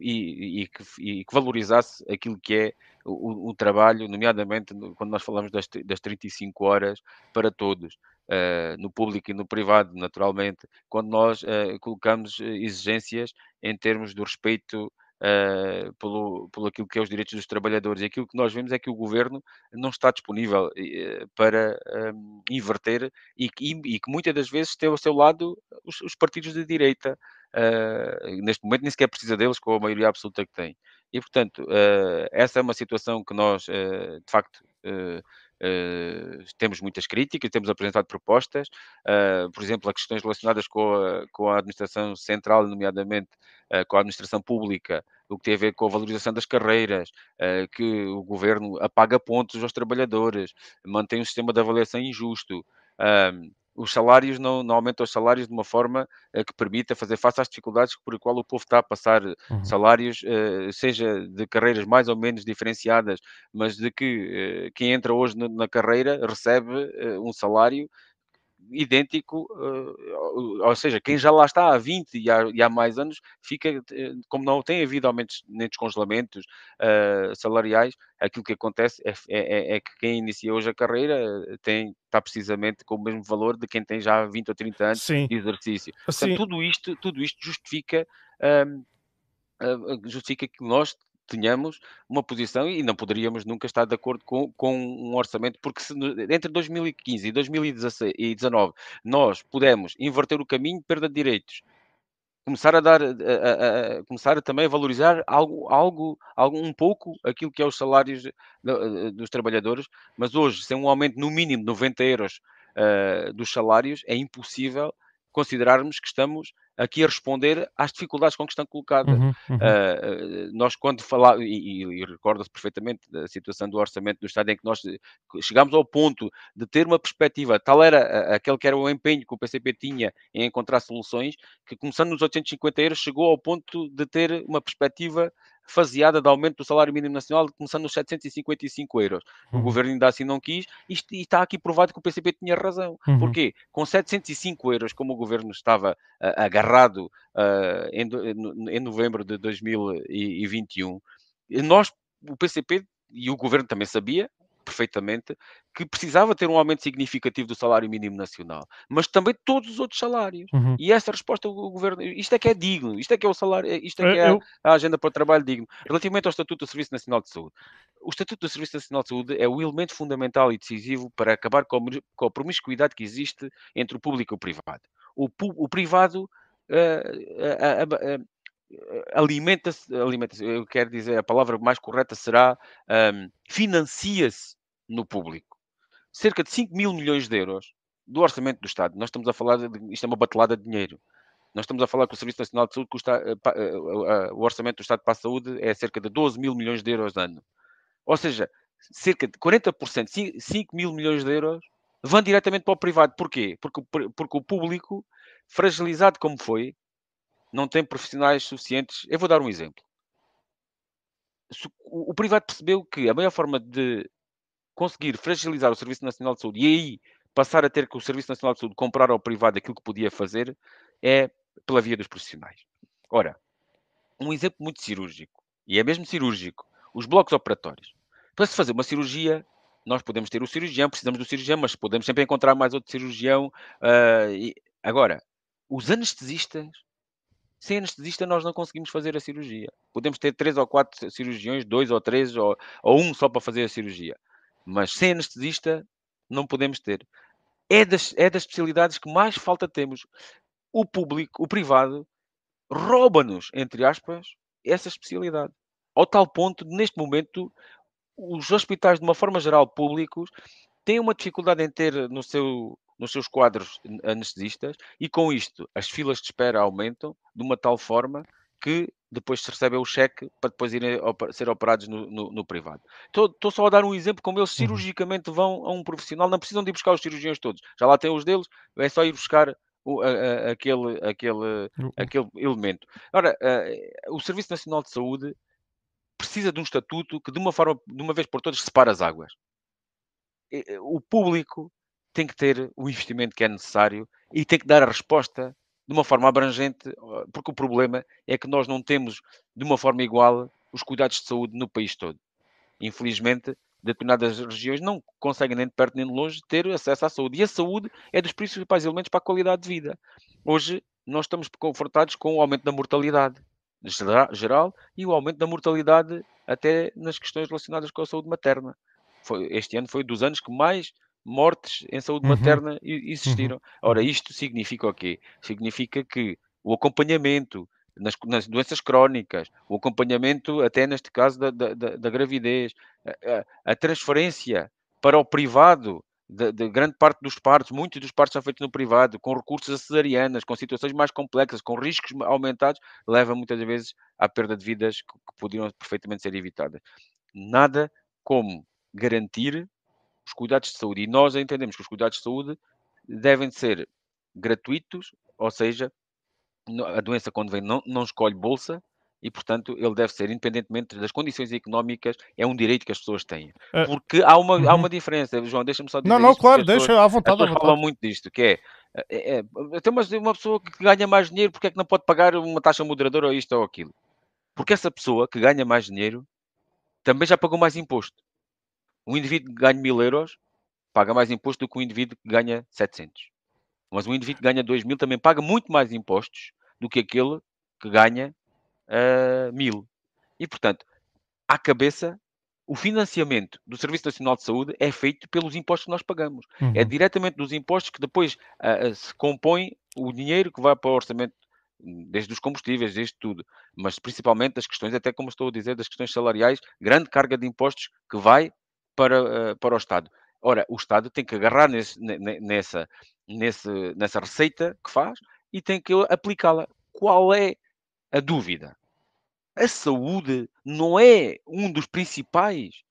e, e, que, e, que, valorizasse aquilo que é o, o, trabalho, nomeadamente quando nós falamos das, das 35 horas para todos, uh, no público e no privado, naturalmente, quando nós uh, colocamos exigências em termos do respeito uh, pelo, pelo aquilo que é os direitos dos trabalhadores. E aquilo que nós vemos é que o governo não está disponível uh, para um, inverter e, e, e, que muitas das vezes tem ao seu lado os, os partidos de direita. Uh, neste momento nem sequer precisa deles com a maioria absoluta que tem. E, portanto, essa é uma situação que nós, de facto, Uh, temos muitas críticas, temos apresentado propostas, uh, por exemplo, a questões relacionadas com a, com a administração central, nomeadamente uh, com a administração pública, o que tem a ver com a valorização das carreiras, que o governo apaga pontos aos trabalhadores, mantém um sistema de avaliação injusto. os salários não, não aumentam os salários de uma forma uh, que permita fazer face às dificuldades por qual o povo está a passar uhum. salários, seja de carreiras mais ou menos diferenciadas, mas de que quem entra hoje na, na carreira recebe um salário idêntico, uh, ou seja, quem já lá está há 20 e há, e há mais anos, fica, eh, como não tem havido aumentos nem descongelamentos uh, salariais, aquilo que acontece é, é, é, é, que quem inicia hoje a carreira tem, está precisamente com o mesmo valor de quem tem já 20 ou 30 anos Sim. de exercício. Portanto, tudo isto, tudo isto justifica, uh, justifica que nós tenhamos uma posição e não poderíamos nunca estar de acordo com, com um orçamento, porque se entre 2015 e 2019 nós pudemos inverter o caminho, perda de direitos, começar a dar, a, a, a, começar a também a valorizar algo, algo, algo, um pouco aquilo que é os salários dos trabalhadores, mas hoje, sem um aumento no mínimo de 90 euros uh, dos salários, é impossível considerarmos que estamos aqui a responder às dificuldades com que estão colocadas. Uhum, uhum. Uh, nós, quando falávamos, e, e recorda-se perfeitamente da situação do orçamento do Estado, em que nós chegámos ao ponto de ter uma perspectiva, tal era aquele que era o empenho que o PCP tinha em encontrar soluções, que começando nos 850 euros, chegou ao ponto de ter uma perspectiva faseada de aumento do salário mínimo nacional, começando nos 755 euros. Uhum. O governo ainda assim não quis e, e, está aqui provado que o PCP tinha razão. Uhum. Porquê? Com 705 euros, como o governo estava uh, agarrado uh, em, em novembro de 2021, nós, o PCP e o governo também sabia, perfeitamente que precisava ter um aumento significativo do salário mínimo nacional, mas também todos os outros salários. Uhum. E essa resposta o governo, isto é que é digno, isto é que é o salário, isto é que é a agenda para o trabalho digno. Relativamente ao Estatuto do Serviço Nacional de Saúde, o Estatuto do Serviço Nacional de Saúde é o elemento fundamental e decisivo para acabar com a promiscuidade que existe entre o público e o privado. O, o privado uh, uh, uh, alimenta-se, alimenta eu quero dizer, a palavra mais correta será um, financia-se no público. Cerca de 5 mil milhões de euros do orçamento do Estado. Nós estamos a falar, de, isto é uma batelada de dinheiro. Nós estamos a falar que o Serviço Nacional de Saúde custa, uh, uh, o orçamento do Estado para a saúde é cerca de 12 mil milhões de euros ano. Ou seja, cerca de 40%, 5 mil milhões de euros, vão diretamente para o privado. Porquê? Porque, porque o público, fragilizado como foi, não tem profissionais suficientes. Eu vou dar um exemplo. O, o privado percebeu que a melhor forma de conseguir fragilizar o Serviço Nacional de Saúde e aí passar a ter que o Serviço Nacional de Saúde comprar ao privado aquilo que podia fazer é pela via dos profissionais. Ora, um exemplo muito cirúrgico, e é mesmo cirúrgico, os blocos operatórios. Para se fazer uma cirurgia, nós podemos ter o cirurgião, precisamos do cirurgião, mas podemos sempre encontrar mais outro cirurgião. Uh, e... Agora, os anestesistas sem anestesista nós não conseguimos fazer a cirurgia. Podemos ter três ou quatro cirurgiões, dois ou três, ou, ou um só para fazer a cirurgia. Mas sem anestesista não podemos ter. É das, é das especialidades que mais falta temos. O público, o privado, rouba-nos, entre aspas, essa especialidade. Ao tal ponto, neste momento, os hospitais, de uma forma geral, públicos, têm uma dificuldade em ter no seu nos seus quadros anestesistas e com isto as filas de espera aumentam de uma tal forma que depois se recebe o cheque para depois irem ser operados no, no, no privado. Estou só a dar um exemplo como eles uhum. cirurgicamente vão a um profissional, não precisam de ir buscar os cirurgiões todos, já lá têm os deles, é só ir buscar o, a, a, aquele, aquele, aquele elemento. Ora, a, o Serviço Nacional de Saúde precisa de um estatuto que de uma forma, de uma vez por todas, separe as águas. O público tem que ter o investimento que é necessário e tem que dar a resposta de uma forma abrangente, porque o problema é que nós não temos de uma forma igual os cuidados de saúde no país todo. Infelizmente, determinadas regiões não conseguem nem de perto nem de longe ter acesso à saúde. E a saúde é dos principais elementos para a qualidade de vida. Hoje, nós estamos confrontados com o aumento da mortalidade geral e o aumento da mortalidade até nas questões relacionadas com a saúde materna. Foi, este ano foi dos anos que mais mortes em saúde uhum. materna existiram. Uhum. Ora, isto significa o quê? Significa que o acompanhamento nas, nas doenças crónicas, o acompanhamento até neste caso da, da, da gravidez, a, a, transferência para o privado de, de, grande parte dos partos, muitos dos partos são feitos no privado, com recursos a cesarianas, com situações mais complexas, com riscos aumentados, leva muitas vezes à perda de vidas que, que poderiam perfeitamente ser evitadas. Nada como garantir os cuidados de saúde. E nós entendemos que os cuidados de saúde devem ser gratuitos, ou seja, a doença quando vem não, não escolhe bolsa, e, portanto, ele deve ser, independentemente das condições económicas, é um direito que as pessoas têm. É. Porque há uma, uhum. há uma diferença, João, deixa-me só dizer Não, não, claro, deixa à vontade. As falam muito disto, que é, é, é tem uma, uma pessoa que ganha mais dinheiro, porque é que não pode pagar uma taxa moderadora ou isto ou aquilo? Porque essa pessoa que ganha mais dinheiro também já pagou mais imposto. Um indivíduo que ganha mil euros paga mais imposto do que um indivíduo que ganha 700. Mas um indivíduo que ganha 2 mil também paga muito mais impostos do que aquele que ganha uh, mil. E, portanto, à cabeça, o financiamento do Serviço Nacional de Saúde é feito pelos impostos que nós pagamos. É uhum. É diretamente dos impostos que depois uh, se compõe o dinheiro que vai para o orçamento, desde os combustíveis, desde tudo, mas principalmente das questões, até como estou a dizer, das questões salariais, grande carga de impostos que vai para, uh, para o Estado. Ora, o Estado tem que agarrar nesse, nessa, nesse, nessa receita que faz e tem que aplicá-la. Qual é a dúvida. A saúde não é um dos principais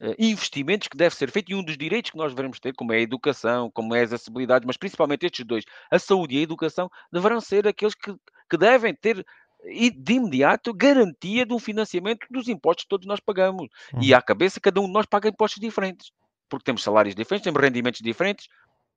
uh, investimentos que deve ser feito e um dos direitos que nós devemos ter, como é a educação, como é as acessibilidades, mas principalmente estes dois, a saúde e a educação, deverão ser aqueles que, que devem ter e de imediato garantia de um financiamento dos impostos que todos nós pagamos. Uhum. E à cabeça, cada um de nós paga impostos diferentes, porque temos salários diferentes, temos rendimentos diferentes,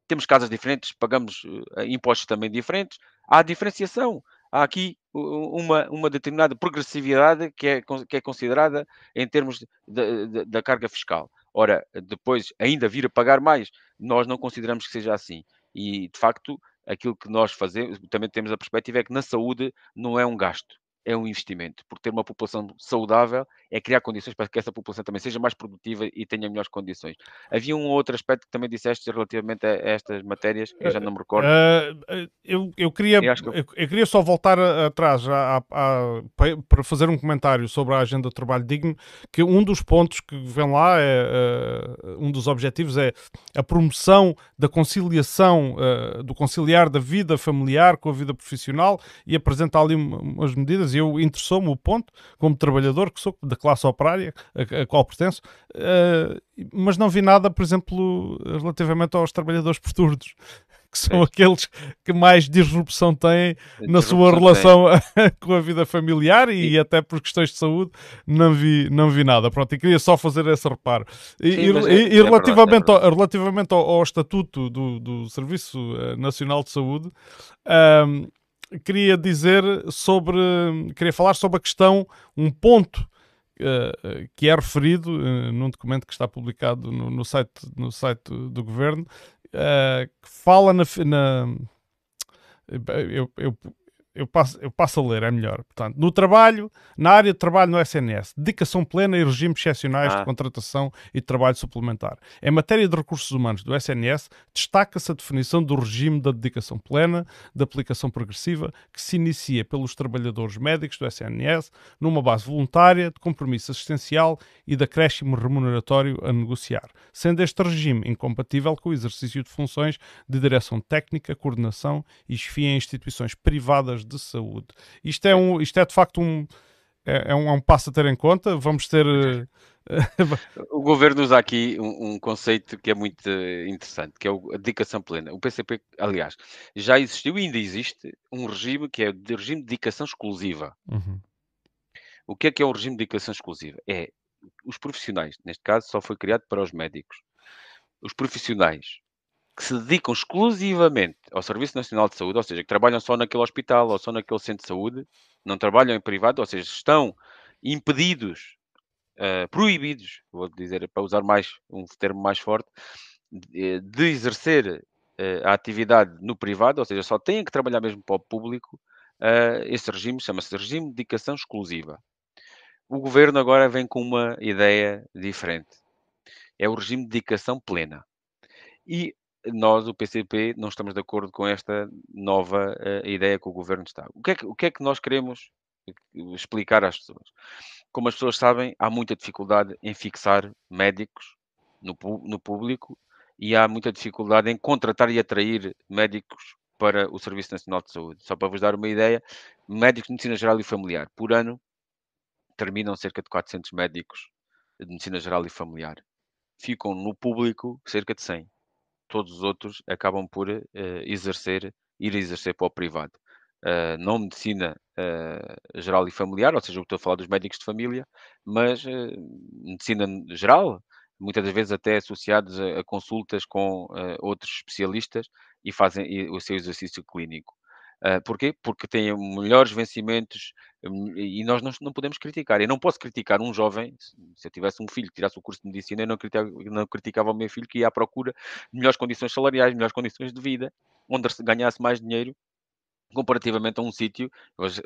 temos casas diferentes, pagamos uh, impostos também diferentes. Há diferenciação há aqui uma, uma determinada progressividade que é, que é considerada em termos da carga fiscal. Ora, depois ainda vir a pagar mais, nós não consideramos que seja assim. E, de facto, aquilo que nós fazemos, também temos a perspectiva é que na saúde não é um gasto é um investimento, porque ter uma população saudável é criar condições para que essa população também seja mais produtiva e tenha melhores condições. Havia um outro aspecto que também disseste relativamente a estas matérias, que eu já não me recordo. Uh, eu, eu, queria, eu... Eu, eu... queria só voltar atrás a, a, a, para fazer um comentário sobre a agenda de trabalho digno, que um dos pontos que vem lá, é, uh, um dos objetivos é a promoção da conciliação, uh, do conciliar da vida familiar com a vida profissional e apresentar ali umas medidas eu interessou-me o ponto, como trabalhador que sou, da classe operária, a, a qual pertenço, uh, mas não vi nada, por exemplo, relativamente aos trabalhadores perturdos que são é. aqueles que mais disrupção têm na sua relação com a vida familiar e, e, até por questões de saúde não vi, não vi nada. Pronto, e queria só fazer esse reparo. E, Sim, e, é, e é relativamente, verdade, é ao, relativamente ao, ao, estatuto do, do Serviço eh, Nacional de Saúde, um, queria dizer sobre. Queria falar sobre a questão, um ponto uh, que é referido uh, num documento que está publicado no, no site, no site do governo, uh, que fala na. na eu, eu, eu passo, eu passo a ler, é melhor. Portanto, no trabalho, na área de trabalho no SNS, dedicação plena e regimes excepcionais ah. de contratação e de trabalho suplementar. Em matéria de recursos humanos do SNS, destaca-se a definição do regime da dedicação plena, de aplicação progressiva, que se inicia pelos trabalhadores médicos do SNS, numa base voluntária, de compromisso assistencial e de acréscimo remuneratório a negociar, sendo este regime incompatível com o exercício de funções de direção técnica, coordenação e chefia em instituições privadas de saúde. Isto é, um, isto é de facto um, é, é um, é um passo a ter em conta. Vamos ter. Eh, o governo usa aqui um, um, conceito que é muito interessante, que é a dedicação plena. O PCP, aliás, já existiu e ainda existe um regime que é o regime de dedicação exclusiva. Uhum. O que é que é um regime de dedicação exclusiva? É os profissionais, neste caso, só foi criado para os médicos. Os profissionais que se dedicam exclusivamente ao Serviço Nacional de Saúde, ou seja, que trabalham só naquele hospital ou só naquele centro de saúde, não trabalham em privado, ou seja, estão impedidos, uh, proibidos, vou dizer para usar mais um termo mais forte, de, de exercer uh, a atividade no privado, ou seja, só têm que trabalhar mesmo para o público. Uh, esse regime chama-se regime de dedicação exclusiva. O governo agora vem com uma ideia diferente. É o regime de dedicação plena. E nós, o PCP, não estamos de acordo com esta nova uh, ideia que o governo está. O que, é que, o que é que nós queremos explicar às pessoas? Como as pessoas sabem, há muita dificuldade em fixar médicos no, no público e há muita dificuldade em contratar e atrair médicos para o Serviço Nacional de Saúde. Só para vos dar uma ideia, médicos de medicina geral e familiar, por ano, terminam cerca de 400 médicos de medicina geral e familiar. Ficam no público cerca de 100 todos os outros acabam por uh, exercer, ir exercer para o privado. Uh, não medicina uh, geral e familiar, ou seja, eu estou a falar dos médicos de família, mas medicina geral, muitas das vezes até associados a, a consultas com outros especialistas e fazem o seu exercício clínico. Uh, porquê? Porque têm melhores vencimentos um, e nós não, não, podemos criticar. Eu não posso criticar um jovem, se eu tivesse um filho que tirasse o curso de medicina, eu não criticava, não criticava o meu filho que ia à procura de melhores condições salariais, melhores condições de vida, onde ganhasse mais dinheiro comparativamente a um sítio.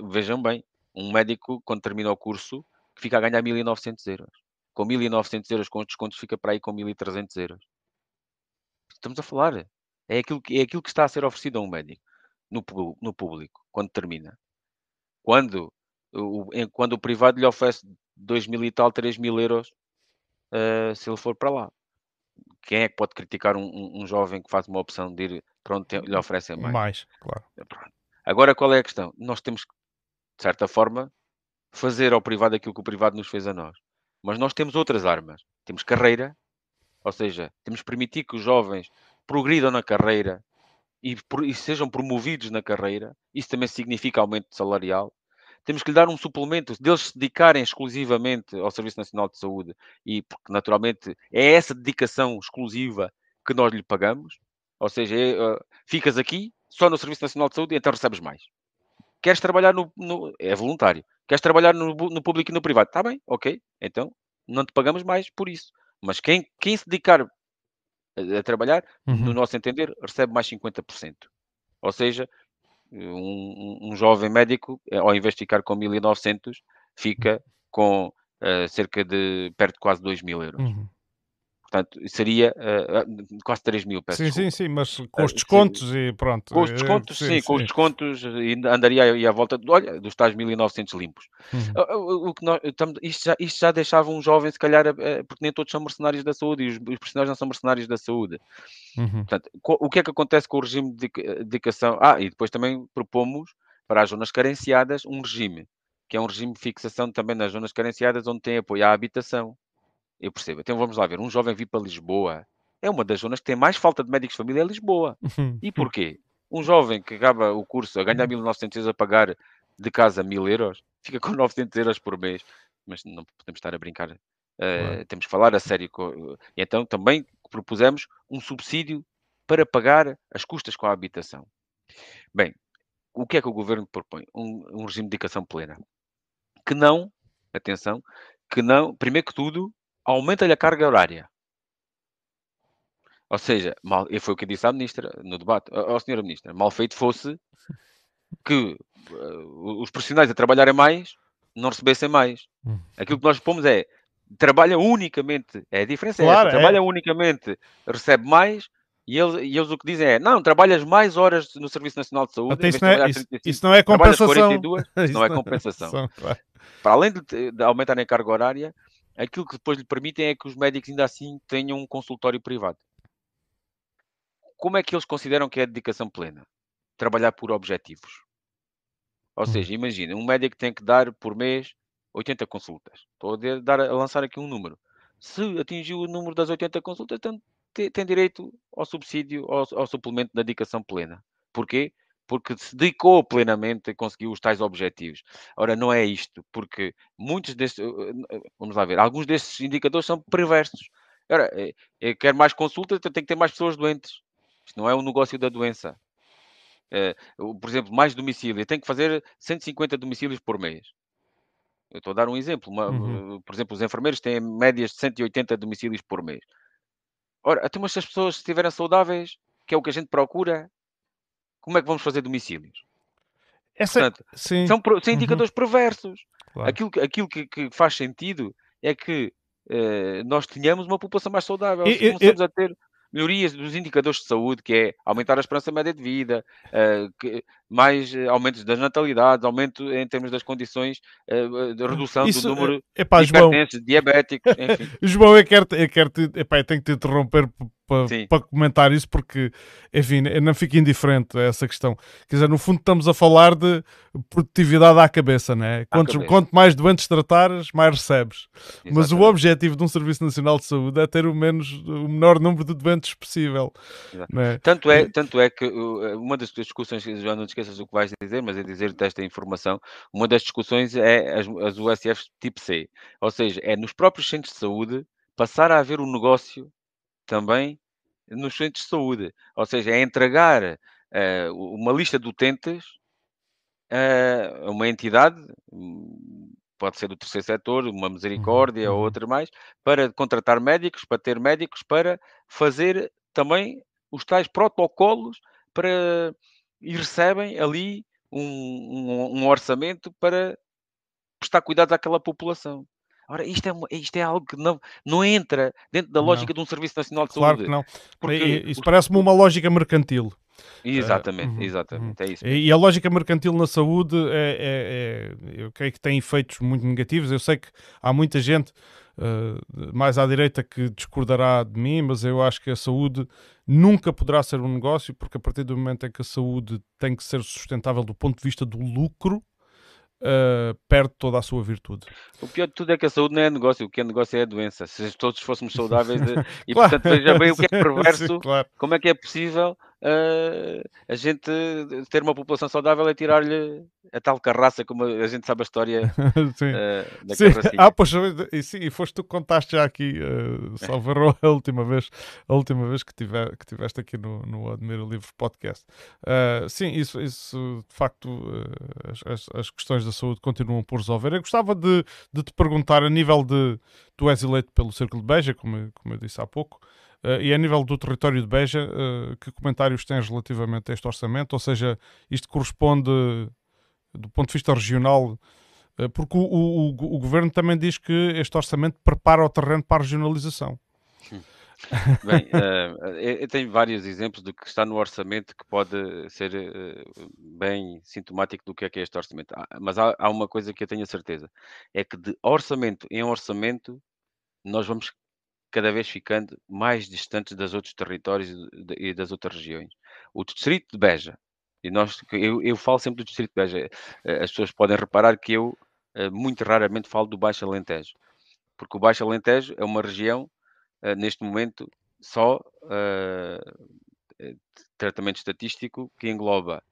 Vejam bem, um médico, quando termina o curso, fica a ganhar 1.900 euros. Com 1.900 euros com os descontos, fica para aí com 1.300 euros. Estamos a falar. É aquilo, que, é aquilo que está a ser oferecido a um médico no, no público, quando termina. Quando o, quando o privado lhe oferece 2 mil e tal, 3 mil euros, uh, se ele for para lá. Quem é que pode criticar um, um, um jovem que faz uma opção de ir para onde lhe oferecem mais? Mais, claro. Eh, Agora, qual é a questão? Nós temos que, de certa forma, fazer ao privado aquilo que o privado nos fez a nós. Mas nós temos outras armas. Temos carreira, ou seja, temos que permitir que os jovens progridam na carreira e, e sejam promovidos na carreira, isso também significa aumento salarial. Temos que lhe dar um suplemento, deles se dedicarem exclusivamente ao Serviço Nacional de Saúde, e porque naturalmente é essa dedicação exclusiva que nós lhe pagamos, ou seja, é, uh, ficas aqui só no Serviço Nacional de Saúde e então recebes mais. Queres trabalhar no, no é voluntário. Queres trabalhar no, no público e no privado? Está bem, ok. Então não te pagamos mais por isso. Mas quem, quem se dedicar a, trabalhar, uhum. no nosso entender, recebe mais 50%. Ou seja, um, um, jovem médico, eh, ao invés de ficar com 1.900, fica com uh, cerca de perto de quase 2 mil euros. Uhum. Portanto, seria uh, quase 3 mil, peço Sim, desculpa. sim, sim, mas com os descontos uh, e pronto. Com os descontos, sim, sim, com os descontos andaria aí à volta, olha, dos tais 1.900 limpos. Uhum. O, que nós, isto, já, isto já deixava um jovem, se calhar, porque nem todos são mercenários da saúde e os, os profissionais não são mercenários da saúde. Uhum. Portanto, o que é que acontece com o regime de dedicação? Ah, e depois também propomos para as zonas carenciadas um regime, que é um regime de fixação também nas zonas carenciadas onde tem apoio à habitação. Eu percebo. Então vamos lá ver. Um jovem vir para Lisboa é uma das zonas que tem mais falta de médicos de família é Lisboa. E porquê? Um jovem que acaba o curso a ganhar 1.900 euros a pagar de casa 1.000 euros, fica com 900 euros por mês. Mas não podemos estar a brincar. Uh, Temos que falar a sério. E então também propusemos um subsídio para pagar as custas com a habitação. Bem, o que é que o governo propõe? Um, um regime de dedicação plena. Que não, atenção, que não, primeiro que tudo, aumenta-lhe a carga horária. Ou seja, mal, e foi o que disse à ministra no debate, ó senhora ministra, mal feito fosse que uh, os profissionais a trabalharem mais não recebessem mais. Hum. Aquilo que nós pomos é trabalha unicamente, é a diferença claro, é essa, é. trabalha unicamente, recebe mais, e eles, e eles o que dizem é, não, trabalhas mais horas no Serviço Nacional de Saúde, isso, não é, isso, isso, não é compensação. 42, isso não é compensação. É claro. Para além de, de aumentarem a carga horária, aquilo que depois lhe permitem é que os médicos ainda assim tenham um consultório privado. Como é que eles consideram que é dedicação plena? Trabalhar por objetivos. Ou hum. seja, imagina, um médico tem que dar por mês 80 consultas. Estou a, dar, a lançar aqui um número. Se atingiu o número das 80 consultas, tem, tem direito ao subsídio, ao, ao suplemento da dedicação plena. Porquê? Porque se dedicou plenamente e conseguiu os tais objetivos. Ora, não é isto, porque muitos destes, eh, eh, vamos lá ver, alguns destes indicadores são perversos. Ora, eu eh, quero mais consultas, então tenho que ter mais pessoas doentes. Isto não é um negócio da doença. por exemplo, mais domicílio. Eu tenho que fazer 150 domicílios por mês. Eu estou a dar um exemplo. Uma, uhum. Por exemplo, os enfermeiros têm médias de 180 domicílios por mês. Ora, até mas se as pessoas estiverem saudáveis, que é o que a gente procura, como é que vamos fazer domicílios? Essa... Portanto, Sim. São, são uhum. indicadores uhum. perversos. Claro. Aquilo, aquilo que, que, faz sentido é que uh, nós tenhamos uma população mais saudável. E, começamos a ter melhorias dos indicadores de saúde, que é aumentar a esperança média de vida, uh, que, mais uh, aumentos das natalidades, aumento em termos das condições uh, de redução Isso, do número epá, de hipertensos, diabéticos, enfim. João, eu quero, eu quero te, epá, eu tenho que te interromper para, para comentar isso, porque, enfim, eu não fico indiferente a essa questão. Quer dizer, no fundo, estamos a falar de produtividade à cabeça, né? Quanto, cabeça. quanto mais doentes tratares, mais recebes. Exatamente. Mas o objetivo de um Serviço Nacional de Saúde é ter o, menos, o menor número de doentes possível. Né? Tanto, é, tanto é que uma das discussões, já não te esqueças do que vais dizer, mas é dizer-te esta informação, uma das discussões é as, as USFs tipo C. Ou seja, é nos próprios centros de saúde passar a haver um negócio também nos centros de saúde. Ou seja, é entregar uh, uma lista de utentes a uh, uma entidade, hum, pode ser do terceiro setor, uma misericórdia uhum. ou uhum. outra mais, para contratar médicos, para ter médicos, para fazer também os tais protocolos para e recebem ali um, um, um orçamento para prestar cuidado àquela população. Ora, isto é, isto é algo que não, não entra dentro da lógica não. de um Serviço Nacional de claro Saúde. Claro que não. Porque, isso parece-me uma lógica mercantil. Exatamente, uh, exatamente, é isso. Mesmo. E a lógica mercantil na saúde é, é, é, eu creio que tem efeitos muito negativos. Eu sei que há muita gente uh, mais à direita que discordará de mim, mas eu acho que a saúde nunca poderá ser um negócio, porque a partir do momento em que a saúde tem que ser sustentável do ponto de vista do lucro, uh, perde toda a sua virtude. O pior de tudo é que a saúde não é negócio, o que é negócio é a doença. Se todos fôssemos saudáveis, de... e claro. portanto veja bem o que é perverso, Sim, claro. como é que é possível uh, a gente ter uma população saudável é tirar-lhe a tal carraça, como a gente sabe a história uh, da sim. Ah, pois, e, sim, e foste tu que contaste já aqui, uh, Salvador, a última vez, a última vez que, tiver, que tiveste aqui no, no Admiro Livre Podcast. Uh, sim, isso, isso de facto, uh, as, as, questões da saúde continuam por resolver. Eu gostava de, de te perguntar, a nível de. Tu és eleito pelo Círculo de Beja, como, como eu disse há pouco. Uh, e a nível do território de Beja, uh, que comentários tens relativamente a este orçamento? Ou seja, isto corresponde, do ponto de vista regional, uh, porque o, o, o, governo também diz que este orçamento prepara o terreno para a regionalização. Bem, eu tenho vários exemplos do que está no orçamento que pode ser bem sintomático do que é que é este orçamento. Ah, mas há uma coisa que eu tenho a certeza: é que de orçamento em orçamento nós vamos cada vez ficando mais distantes dos outros territórios e das outras regiões. O distrito de Beja, e nós, eu, eu falo sempre do distrito de Beja, eh, as pessoas podem reparar que eu eh, muito raramente falo do Baixo Alentejo, porque o Baixo Alentejo é uma região, eh, neste momento, só uh, tratamento estatístico que engloba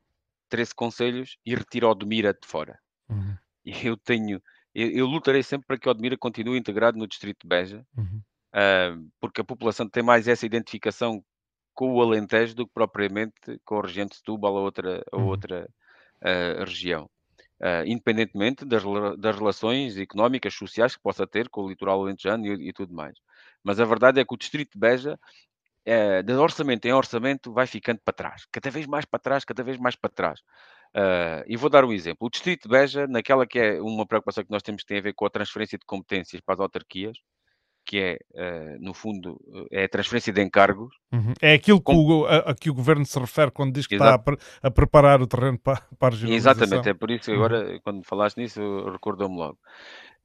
13 conselhos e retira Odmira de fora. Uhum. E eu tenho, eu, eu, lutarei sempre para que Odmira continue integrado no distrito de Beja, uhum uh, porque a população tem mais essa identificação com o Alentejo do que propriamente com a região de Setúbal ou outra, ou uhum. outra uh, região. Uh, independentemente das, das, relações económicas, sociais que possa ter com o litoral alentejano e, e tudo mais. Mas a verdade é que o distrito de Beja, uh, de orçamento em orçamento, vai ficando para trás. Cada vez mais para trás, cada vez mais para trás. Uh, e vou dar um exemplo. O distrito de Beja, naquela que é uma preocupação que nós temos que tem a ver com a transferência de competências para as autarquias, que é, uh, no fundo, eh, é a transferência de encargos. Uhum. É aquilo que, o, a, a, que o governo se refere quando diz que Exato. está a, a, preparar o terreno para, para a generalização. Exatamente, é por isso que agora, uhum. quando falaste nisso, recordou-me logo.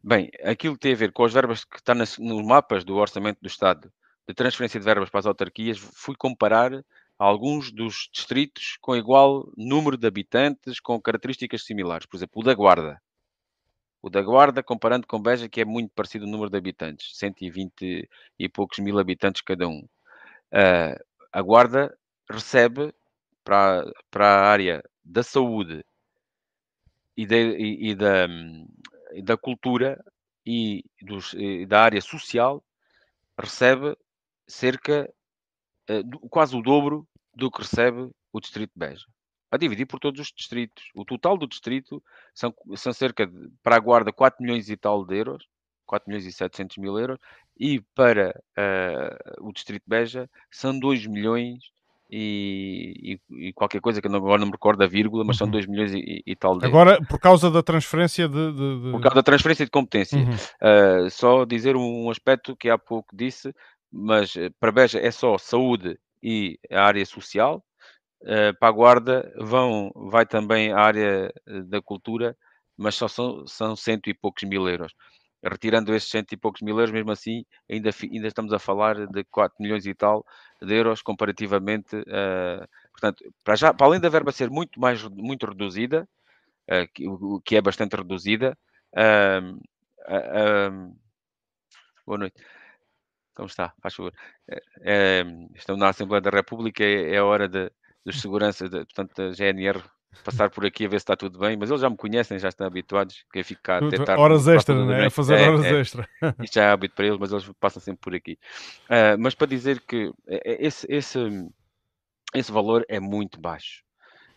Bem, aquilo que tem a ver com as verbas que está nas, nos mapas do Orçamento do Estado de transferência de verbas para as autarquias, fui comparar alguns dos distritos com igual número de habitantes, com características similares. Por exemplo, o da Guarda. O da Guarda, comparando com Beja, que é muito parecido o número de habitantes, 120 e poucos mil habitantes cada um. Uh, a Guarda recebe para, para a área da saúde e, de, e, e da, e da cultura e, dos, da área social, recebe cerca, uh, quase o dobro do que recebe o Distrito de Beja a dividir por todos os distritos. O total do distrito são, são cerca de, para a Guarda, 4 milhões e tal de euros, 4 milhões e 700 mil euros, e para uh, o distrito de Beja são 2 milhões e, e, e, qualquer coisa que agora não me recordo a vírgula, mas uhum. são 2 milhões e, e, tal de Agora, por causa da transferência de, de, de... Por causa da transferência de competência. Uhum. Uh, só dizer um, um aspecto que há pouco disse, mas eh, para Beja é só saúde e a área social, uh, para a Guarda vão, vai também a área da cultura, mas só são, são cento e poucos mil euros. Retirando esses cento e poucos mil euros, mesmo assim, ainda, ainda estamos a falar de 4 milhões e tal de euros comparativamente. Uh, portanto, para, já, para além da verba ser muito mais muito reduzida, uh, que, que, é bastante reduzida, uh, boa noite. Como está? Faz favor. É, estamos na Assembleia da República, é, é hora de, dos seguranças, de, portanto, da GNR passar por aqui a ver se está tudo bem, mas eles já me conhecem, já estão habituados, que eu fico cá até tarde. Horas extra, né? A fazer é, horas é, extra. Isto já é hábito para eles, mas eles passam sempre por aqui. Uh, mas para dizer que esse, esse, esse valor é muito baixo.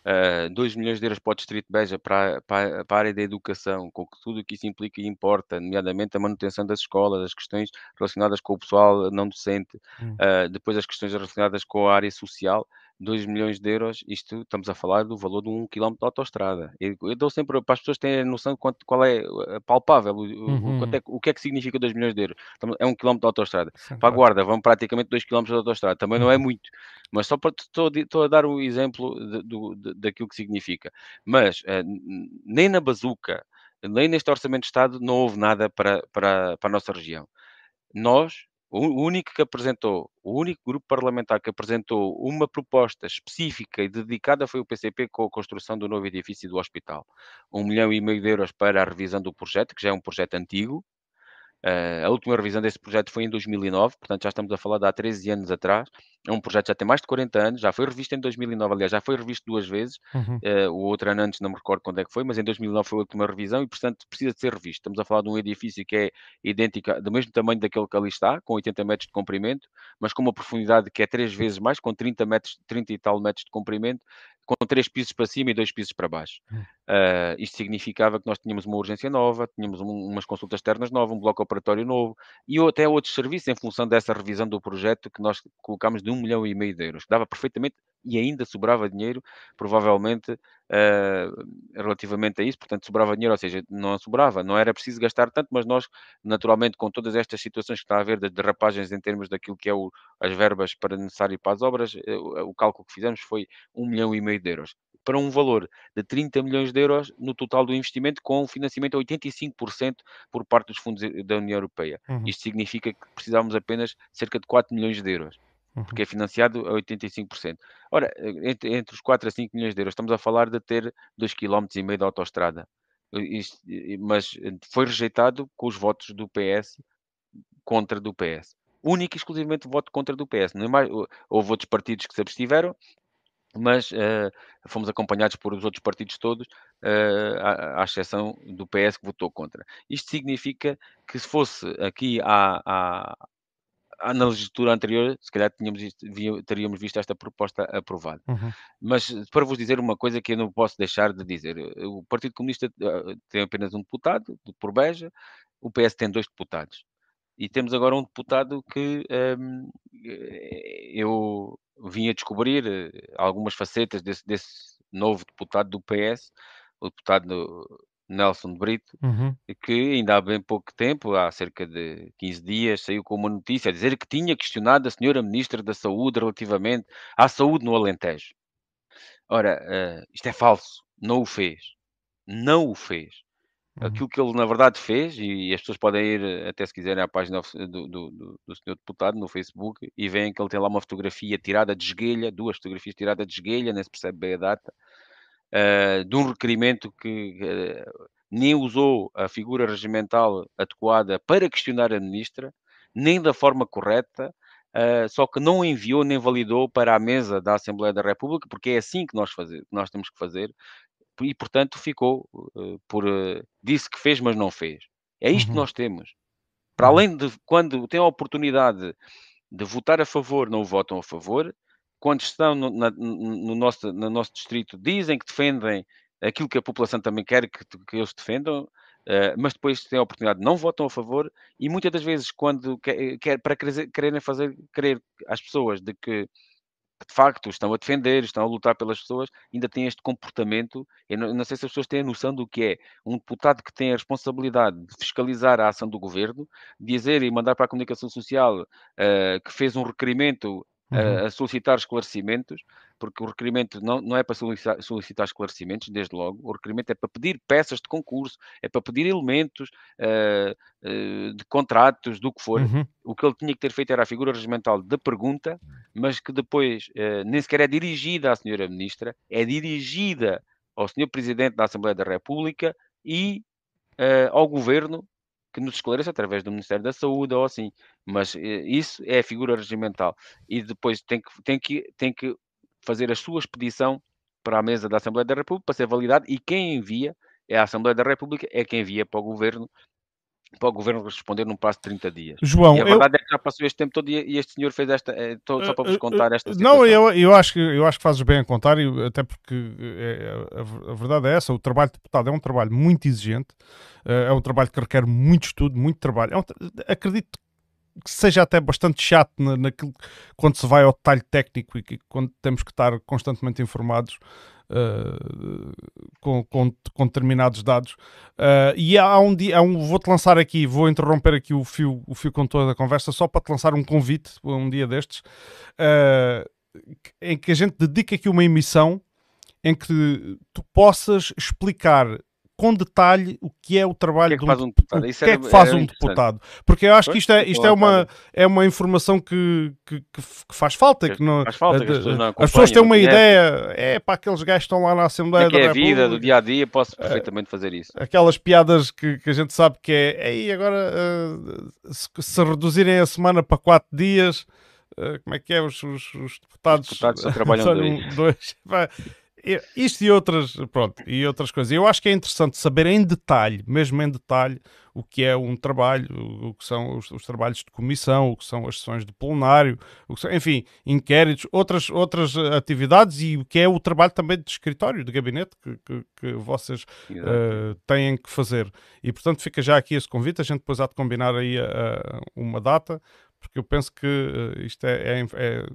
Uh, ah, 2 milhões de euros para o Distrito de Beja, para, para, para, a área da educação, com tudo o que isso implica e importa, nomeadamente a manutenção das escolas, as questões relacionadas com o pessoal não docente, uh, depois as questões relacionadas com a área social, 2 milhões de euros, isto estamos a falar do valor de um quilómetro de autostrada. Eu, eu dou sempre para as pessoas terem noção de quanto, qual é eh, palpável, uhum. o, é, o que é que significa 2 milhões de euros. É um quilómetro de autostrada. Sim, para a Guarda, vão praticamente 2 quilómetros de autostrada. Também uhum. não é uhum. muito, mas só para estou, a dar o um exemplo de, de, daquilo que significa. Mas uh, nem na bazuca, nem neste Orçamento de Estado, não houve nada para, para, para a nossa região. Nós, o único que apresentou, o único grupo parlamentar que apresentou uma proposta específica e dedicada foi o PCP com a construção do novo edifício do hospital. Um milhão e meio de euros para a revisão do projeto, que já é um projeto antigo, Uh, a última revisão desse projeto foi em 2009, portanto já estamos a falar de há 13 anos atrás. É um projeto que já tem mais de 40 anos, já foi revisto em 2009, aliás, já foi revisto duas vezes. Uhum. Uh, o outro ano antes não me recordo quando é que foi, mas em 2009 foi a última revisão e, portanto, precisa de ser revisto. Estamos a falar de um edifício que é idêntico, do mesmo tamanho daquele que ali está, com 80 metros de comprimento, mas com uma profundidade que é três vezes mais, com 30, metros, 30 e tal metros de comprimento, com três pisos para cima e dois pisos para baixo. Uh, isto significava que nós tínhamos uma urgência nova, tínhamos um, umas consultas externas novas, um bloco operatório novo e até outros serviços em função dessa revisão do projeto que nós colocámos de um milhão e meio de euros, que dava perfeitamente e ainda sobrava dinheiro, provavelmente, uh, relativamente a isso, portanto, sobrava dinheiro, ou seja, não sobrava, não era preciso gastar tanto, mas nós, naturalmente, com todas estas situações que está a haver, de derrapagens em termos daquilo que é o, as verbas para necessário para as obras, uh, o cálculo que fizemos foi um milhão e meio de euros. Para um valor de 30 milhões de euros no total do investimento, com financiamento a 85% por parte dos fundos da União Europeia. Uhum. Isto significa que precisávamos apenas cerca de 4 milhões de euros porque é uhum. financiado a 85%. Ora, entre, entre, os 4 a 5 milhões de euros, estamos a falar de ter 2,5 km de autostrada. Isto, mas foi rejeitado com os votos do PS contra do PS. Único e exclusivamente voto contra do PS. Não é mais, houve outros partidos que se abstiveram, mas uh, fomos acompanhados por os outros partidos todos, uh, à, à, exceção do PS que votou contra. Isto significa que se fosse aqui à, na legislatura anterior, se calhar tínhamos teríamos visto esta proposta aprovada. Uhum. Mas para vos dizer uma coisa que eu não posso deixar de dizer: o Partido Comunista eh, tem apenas um deputado, por Beja, o PS tem dois deputados. E temos agora um deputado que um, eh, eu vim a descobrir eh, algumas facetas desse, desse novo deputado do PS, o deputado Nelson Brito, uhum. que ainda há bem pouco tempo, há cerca de 15 dias, saiu com uma notícia a dizer que tinha questionado a senhora Ministra da Saúde relativamente à saúde no Alentejo. Ora, uh, isto é falso. Não o fez. Não o fez. Uhum. Aquilo que ele, na verdade, fez, e as pessoas podem ir, até se quiserem, à página do, do, do, do senhor deputado no Facebook e veem que ele tem lá uma fotografia tirada de esguelha, duas fotografias tiradas de esguelha, nem se percebe bem a data, uh, de um requerimento que uh, nem usou a figura regimental adequada para questionar a ministra, nem da forma correta, uh, só que não enviou nem validou para a mesa da Assembleia da República, porque é assim que nós, fazer, nós temos que fazer, e portanto ficou por. disse que fez, mas não fez. É isto uhum. que nós temos. Para uhum. além de quando tem a oportunidade de votar a favor, não votam a favor, quando estão no, na, no, nosso, no nosso distrito, dizem que defendem aquilo que a população também quer que, que eles defendam, uh, mas depois têm a oportunidade, não votam a favor, e muitas das vezes, quando quer, quer para quererem fazer crer às pessoas de que de facto estão a defender, estão a lutar pelas pessoas, ainda têm este comportamento. Eu não, não, sei se as pessoas têm a noção do que é um deputado que tem a responsabilidade de fiscalizar a ação do governo, dizer e mandar para a comunicação social uh, que fez um requerimento uhum. a, a, solicitar esclarecimentos, porque o requerimento não, não é para solicitar, solicitar, esclarecimentos, desde logo, o requerimento é para pedir peças de concurso, é para pedir elementos uh, uh, de contratos, do que for. Uhum. O que ele tinha que ter feito era a figura regimental da pergunta, mas que depois uh, nem sequer é dirigida à senhora Ministra, é dirigida ao senhor Presidente da Assembleia da República e ao Governo que nos esclareça através do Ministério da Saúde ou assim. Mas isso é a figura regimental. E depois tem que, tem que, tem que fazer a sua expedição para a mesa da Assembleia da República para ser validado e quem envia é a Assembleia da República, é quem envia para o Governo para o governo responder num prazo de 30 dias. João, e a verdade eu... é que já passou este tempo todo e este senhor fez esta, é, só para vos eh, contar esta situação. Não, eu, eu, acho que, eu acho que fazes bem a contar, até porque é, a, a, verdade é essa, o trabalho de deputado é um trabalho muito exigente, é um trabalho que requer muito estudo, muito trabalho. É um, acredito que seja até bastante chato na, naquilo, quando se vai ao detalhe técnico e que, quando temos que estar constantemente informados uh, com, com, com, determinados dados. Uh, e há um dia, um, vou-te lançar aqui, vou interromper aqui o fio, o fio condutor da conversa só para te lançar um convite um dia destes, uh, em que a gente dedica aqui uma emissão em que tu possas explicar com detalhe o que é o trabalho que é que de um, deputado. O que é que faz um deputado. Porque eu acho que isto é, isto é, uma, é uma informação que, que, que faz falta. Que não, faz falta, que as pessoas não As pessoas têm uma ideia, é para aqueles gajos que estão lá na Assembleia é que da é a vida do dia a dia, posso é, perfeitamente fazer isso. Aquelas piadas que, que a gente sabe que é, aí agora uh, se, se, reduzirem a semana para quatro dias, uh, como é que é? Os, os, os deputados, os deputados só trabalham dois. dois isto e outras, pronto, e outras coisas. Eu acho que é interessante saber em detalhe, mesmo em detalhe, o que é um trabalho, o que são os, os trabalhos de comissão, o que são as sessões de plenário, o que são, enfim, inquéritos, outras, outras atividades e o que é o trabalho também de escritório, de gabinete que, que, que vocês uh, têm que fazer. E portanto fica já aqui esse convite, a gente depois há de combinar aí uh, uma data, porque eu penso que uh, isto é, é, é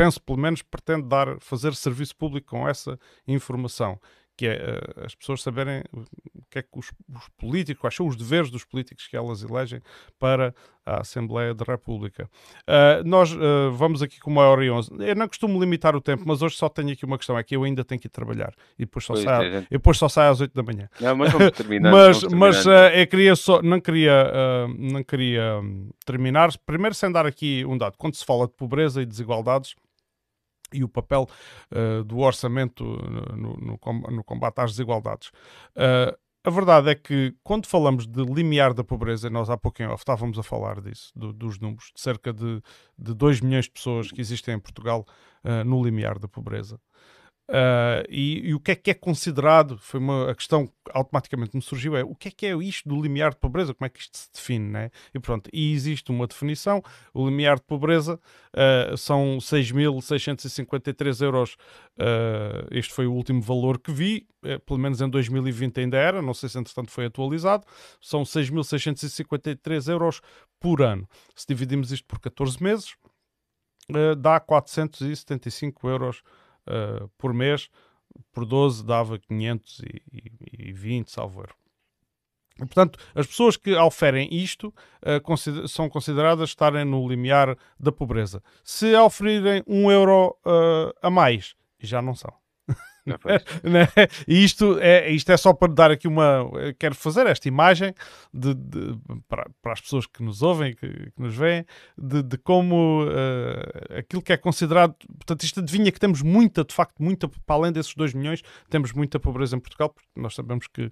penso, pelo menos, pretende dar, fazer serviço público com essa informação, que é uh, as pessoas saberem o que é que os, os, políticos, quais são os deveres dos políticos que elas elegem para a Assembleia da República. Uh, nós uh, vamos aqui com uma hora e onze. Eu não costumo limitar o tempo, mas hoje só tenho aqui uma questão, é que eu ainda tenho que ir trabalhar e depois só, sai, é, depois só sai às oito da manhã. Não, mas vamos terminar. mas mas eu queria só, não queria, não queria um, terminar, primeiro sem dar aqui um dado. Quando se fala de pobreza e desigualdades, e o papel uh, do orçamento no, no, no, combate às desigualdades. Uh, a verdade é que quando falamos de limiar da pobreza, nós há pouco em off estávamos a falar disso, do, dos números, de cerca de, de 2 milhões de pessoas que existem em Portugal uh, no limiar da pobreza. Uh, e, e, o que é que é considerado? Foi uma a questão que automaticamente me surgiu: é o que é que é isto do limiar de pobreza? Como é que isto se define? Né? E pronto, e existe uma definição: o limiar de pobreza uh, são 6.653 euros. Uh, este foi o último valor que vi, pelo menos em 2020 ainda era, não sei se entretanto foi atualizado. São 6.653 euros por ano. Se dividimos isto por 14 meses, dá 475 euros uh, por mês, por 12 dava 520, salvo erro. Portanto, as pessoas que oferem isto uh, consider são consideradas estarem no limiar da pobreza. Se oferirem um euro uh, a mais, já não são. né? E isto é, isto é só para dar aqui uma. Quero fazer esta imagem de, de para, para, as pessoas que nos ouvem, que, que nos veem, de, de como uh, aquilo que é considerado. Portanto, isto adivinha que temos muita, de facto, muita, para além desses 2 milhões, temos muita pobreza em Portugal, porque nós sabemos que uh,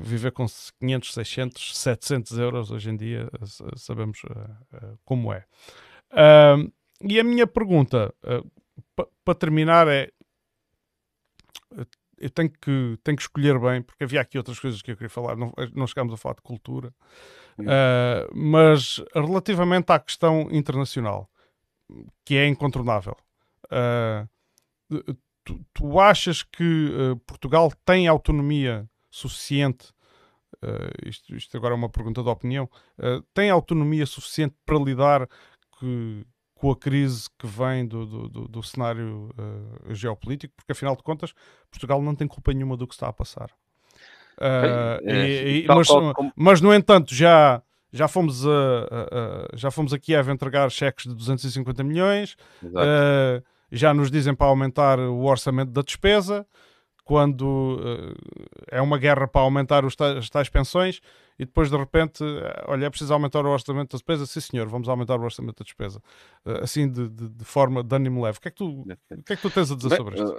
viver com 500, 600, 700 euros hoje em dia, uh, sabemos como é. e a minha pergunta, para terminar, é eu tenho que, tenho que escolher bem, porque havia aqui outras coisas que eu queria falar, não, não chegámos a falar de cultura, uh, mas relativamente à questão internacional, que é incontornável, uh, tu, tu, achas que uh, Portugal tem autonomia suficiente? Isto, isto, agora é uma pergunta de opinião. tem autonomia suficiente para lidar que, com a crise que vem do, do, do, do cenário uh, geopolítico, porque afinal de contas Portugal não tem culpa nenhuma do que está a passar. Uh, é, e, e, mas, como... mas, no entanto, já já fomos, a, a, a, já fomos a Kiev entregar cheques de 250 milhões, uh, já nos dizem para aumentar o orçamento da despesa, quando uh, é uma guerra para aumentar os tais, as tais pensões e depois de repente, olha, é preciso aumentar o orçamento da despesa, sim senhor, vamos aumentar o orçamento da despesa, uh, assim de, de, de, forma de ânimo leve. O que, é que tu, o que é que tu tens a dizer Bem, sobre isto?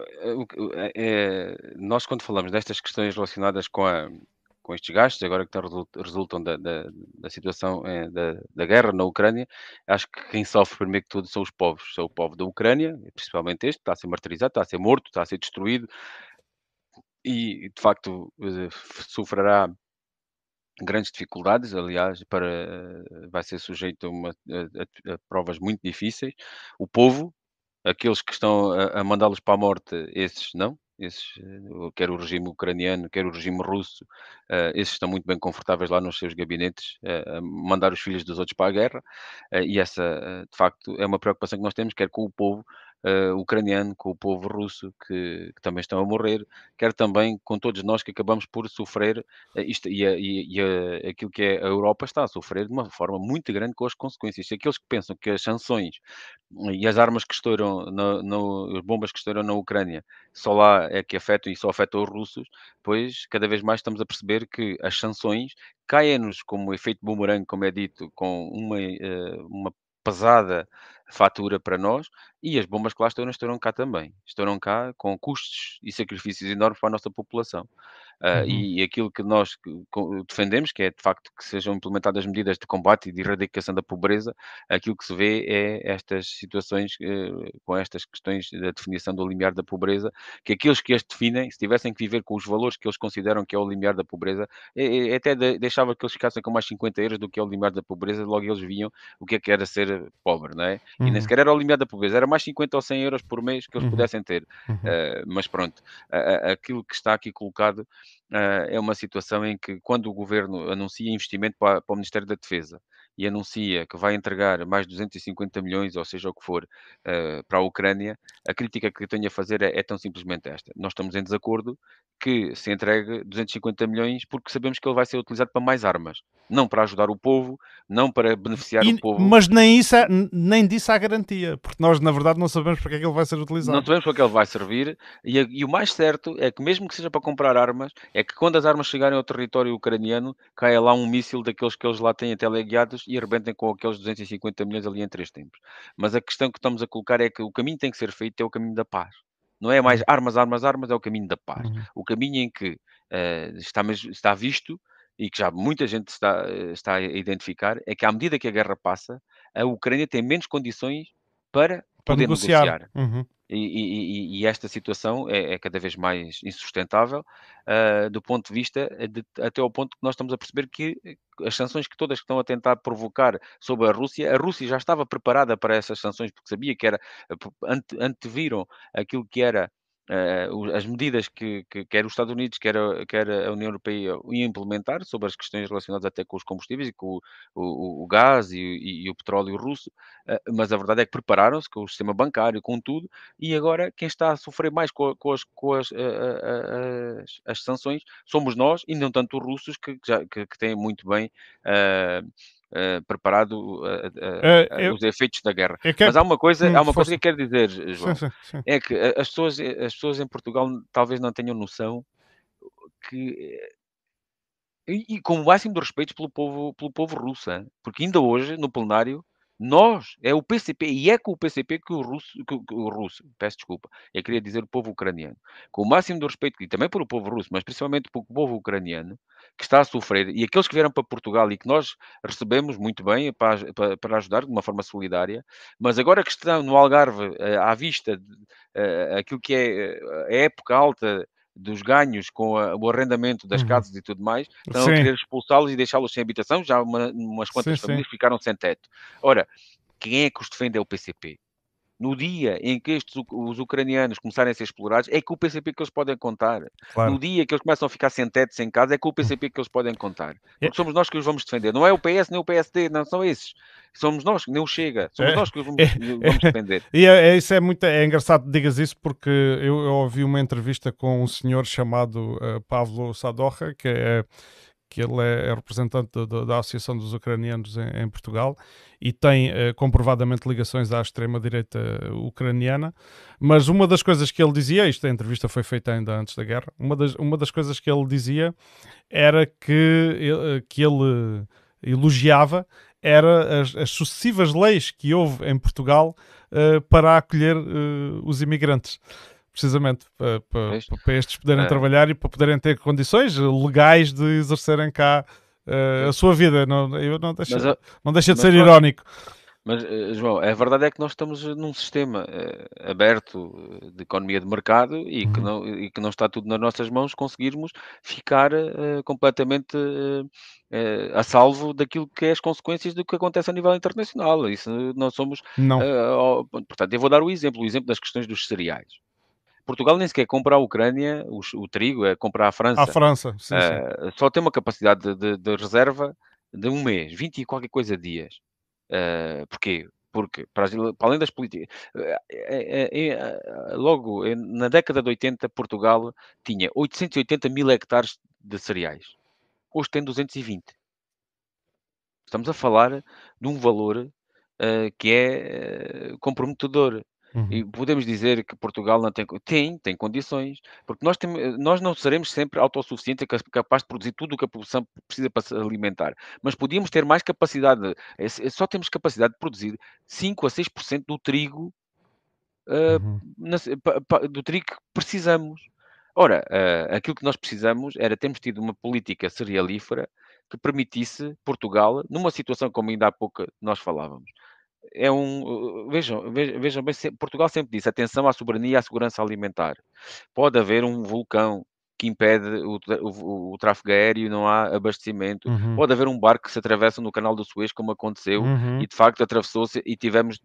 É, nós quando falamos destas questões relacionadas com a com estes gastos, agora que resultam da, da, da situação é, da, da, guerra na Ucrânia, acho que quem sofre primeiro que tudo são os povos, são o povo da Ucrânia, principalmente este, está a ser martirizado, está a ser morto, está a ser destruído, e de facto eh, sofrerá grandes dificuldades, aliás, para, vai ser sujeito a, uma, a, a provas muito difíceis. O povo, aqueles que estão a, a mandá-los para a morte, esses não, esses, eh, quer o regime ucraniano, quer o regime russo, uh, esses estão muito bem confortáveis lá nos seus gabinetes, uh, a mandar os filhos dos outros para a guerra, uh, e essa, de facto, é uma preocupação que nós temos, quer com o povo ucraniano, com o povo russo, que, que, também estão a morrer, quer também com todos nós que acabamos por sofrer isto, e, a, e, a, aquilo que é a Europa está a sofrer de uma forma muito grande com as consequências. Aqueles que pensam que as sanções e as armas que estouram, no, no, as bombas que estouram na Ucrânia, só lá é que afetam e só afetam os russos, pois cada vez mais estamos a perceber que as sanções caem-nos como efeito boomerang, como é dito, com uma, eh, uma pesada fatura para nós e as bombas que lá estouram, cá também. Estouram cá com custos e sacrifícios enormes para a nossa população. Uh, uhum. e, e, aquilo que nós defendemos, que é de facto que sejam implementadas medidas de combate e de erradicação da pobreza, aquilo que se vê é estas situações uh, com estas questões da definição do limiar da pobreza, que aqueles que as definem, se tivessem que viver com os valores que eles consideram que é o limiar da pobreza, até de, deixava que eles ficassem com mais 50 euros do que é o limiar da pobreza, logo eles viam o que é que era ser pobre, não é? Uhum. E nem uhum. sequer era o limiar da pobreza, era mais 50 ou 100 euros por mês que eles uhum. pudessem ter. Uhum. Uh, mas pronto, uh, aquilo que está aqui colocado é uma situação em que, quando o governo anuncia investimento para, para, o Ministério da Defesa e anuncia que vai entregar mais 250 milhões, ou seja o que for, uh, para a Ucrânia, a crítica que eu tenho a fazer é, é, tão simplesmente esta. Nós estamos em desacordo que se entregue 250 milhões porque sabemos que ele vai ser utilizado para mais armas, não para ajudar o povo, não para beneficiar e, o povo. Mas nem, isso é, nem disso há garantia, porque nós, na verdade, não sabemos para que é que ele vai ser utilizado. Não sabemos para que ele vai servir, e, e o mais certo é que, mesmo que seja para comprar armas, é que quando as armas chegarem ao território ucraniano, caia lá um míssil daqueles que eles lá têm teleguiados e arrebentem com aqueles 250 milhões ali em três tempos. Mas a questão que estamos a colocar é que o caminho tem que ser feito é o caminho da paz. Não é mais uhum. armas, armas, armas, é o caminho da paz. Uhum. O caminho em que uh, está, está visto e que já muita gente está, está a identificar é que à medida que a guerra passa, a Ucrânia tem menos condições para, para poder negociar. negociar. Uhum. E, e, e, esta situação é, é, cada vez mais insustentável uh, do ponto de vista de, até ao ponto que nós estamos a perceber que as sanções que todas estão a tentar provocar sobre a Rússia, a Rússia já estava preparada para essas sanções porque sabia que era ante, anteviram aquilo que era uh, as medidas que, que quer os Estados Unidos, quer a, quer a União Europeia iam implementar sobre as questões relacionadas até com os combustíveis e com o, o, o gás e, e, e, o petróleo russo, uh, mas a verdade é que prepararam-se com o sistema bancário, com tudo, e agora quem está a sofrer mais com, com, as, com as, uh, as, as, sanções somos nós e não tanto os russos que, já, que, que têm muito bem Uh, preparado uh, uh, eu, os efeitos da guerra. Mas há uma coisa, há uma coisa que eu quero dizer, João, sim, sim, sim. é que as pessoas, as pessoas em Portugal talvez não tenham noção que e, e com o máximo de respeito pelo povo, pelo povo russo, porque ainda hoje no plenário nós, é o PCP, e é com o PCP que o russo, que, que o russo, peço desculpa, eu queria dizer o povo ucraniano, com o máximo de respeito, e também pelo povo russo, mas principalmente pelo povo ucraniano, que está a sofrer, e aqueles que vieram para Portugal e que nós recebemos muito bem para, para, para ajudar de uma forma solidária, mas agora que estão no Algarve, eh, à vista de, uh, aquilo que é eh, a época alta dos ganhos com a, o arrendamento das uhum. casas e tudo mais, estão sim. a querer expulsá-los e deixá-los sem habitação. Já uma, umas quantas sim, famílias sim. ficaram sem teto. Ora, quem é que os defende é o PCP no dia em que estes, os ucranianos começarem a ser explorados, é com o PCP que eles podem contar. Claro. No dia que eles começam a ficar sem teto, sem casa, é com o PCP que eles podem contar. É. Porque somos nós que os vamos defender. Não é o PS, nem o PSD, não são esses. Somos nós, nem o Chega. Somos é. nós que os vamos, é. vamos defender. E é, é, isso é, muito, é engraçado que digas isso, porque eu, eu ouvi uma entrevista com um senhor chamado uh, Pavlo Sadoja, que é que ele é, é representante da, Associação dos Ucranianos em, em Portugal e tem uh, comprovadamente ligações à extrema-direita ucraniana. Mas uma das coisas que ele dizia, isto a entrevista foi feita ainda antes da guerra, uma das, uma das coisas que ele dizia era que, que ele elogiava era as, as, sucessivas leis que houve em Portugal uh, para acolher uh, os imigrantes precisamente para, para, para estes poderem é. trabalhar e para poderem ter condições legais de exercerem cá uh, a sua vida. Não, eu não deixa, mas, não deixa de ser irónico. Mas, eh, João, a verdade é que nós estamos num sistema uh, aberto de economia de mercado e, uhum. que não, e que não está tudo nas nossas mãos conseguirmos ficar uh, completamente a salvo daquilo que é as consequências do que acontece a nível internacional. Isso nós somos. Não. portanto, eu vou dar o exemplo, o exemplo das questões dos cereais. Portugal nem sequer compra a Ucrânia o, o trigo, é comprar a França. A França, sim, uh, Só tem uma capacidade de, de, de, reserva de um mês, 20 e qualquer coisa dias. Uh, porquê? Porque, para, para, além das políticas, uh, logo na década de 80, Portugal tinha 880 mil hectares de cereais. Hoje tem 220. Estamos a falar de um valor que é comprometedor. Uhum. E podemos dizer que Portugal não tem, tem, tem condições, porque nós, tem, nós não seremos sempre autossuficientes, capazes de produzir tudo o que a população precisa para se alimentar, mas podíamos ter mais capacidade, é, é, só temos capacidade de produzir 5 a 6% do trigo, uh, uhum. na, pa, pa, do trigo que precisamos. Ora, uh, aquilo que nós precisamos era termos tido uma política cerealífera que permitisse Portugal, numa situação como ainda há pouco nós falávamos, é um. Vejam, vejam bem, Portugal sempre disse atenção à soberania e à segurança alimentar. Pode haver um vulcão que impede o, o, o, tráfego aéreo, não há abastecimento. Uhum. Pode haver um barco que se atravessa no canal do Suez, como aconteceu, uhum. e de facto atravessou-se e tivemos,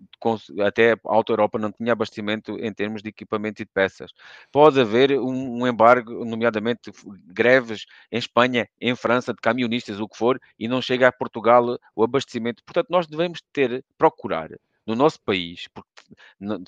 até a Alta Europa não tinha abastecimento em termos de equipamento e de peças. Pode haver um, um embargo, nomeadamente greves em Espanha, em França, de camionistas, o que for, e não chega a Portugal o abastecimento. Portanto, nós devemos ter, procurar no nosso país, porque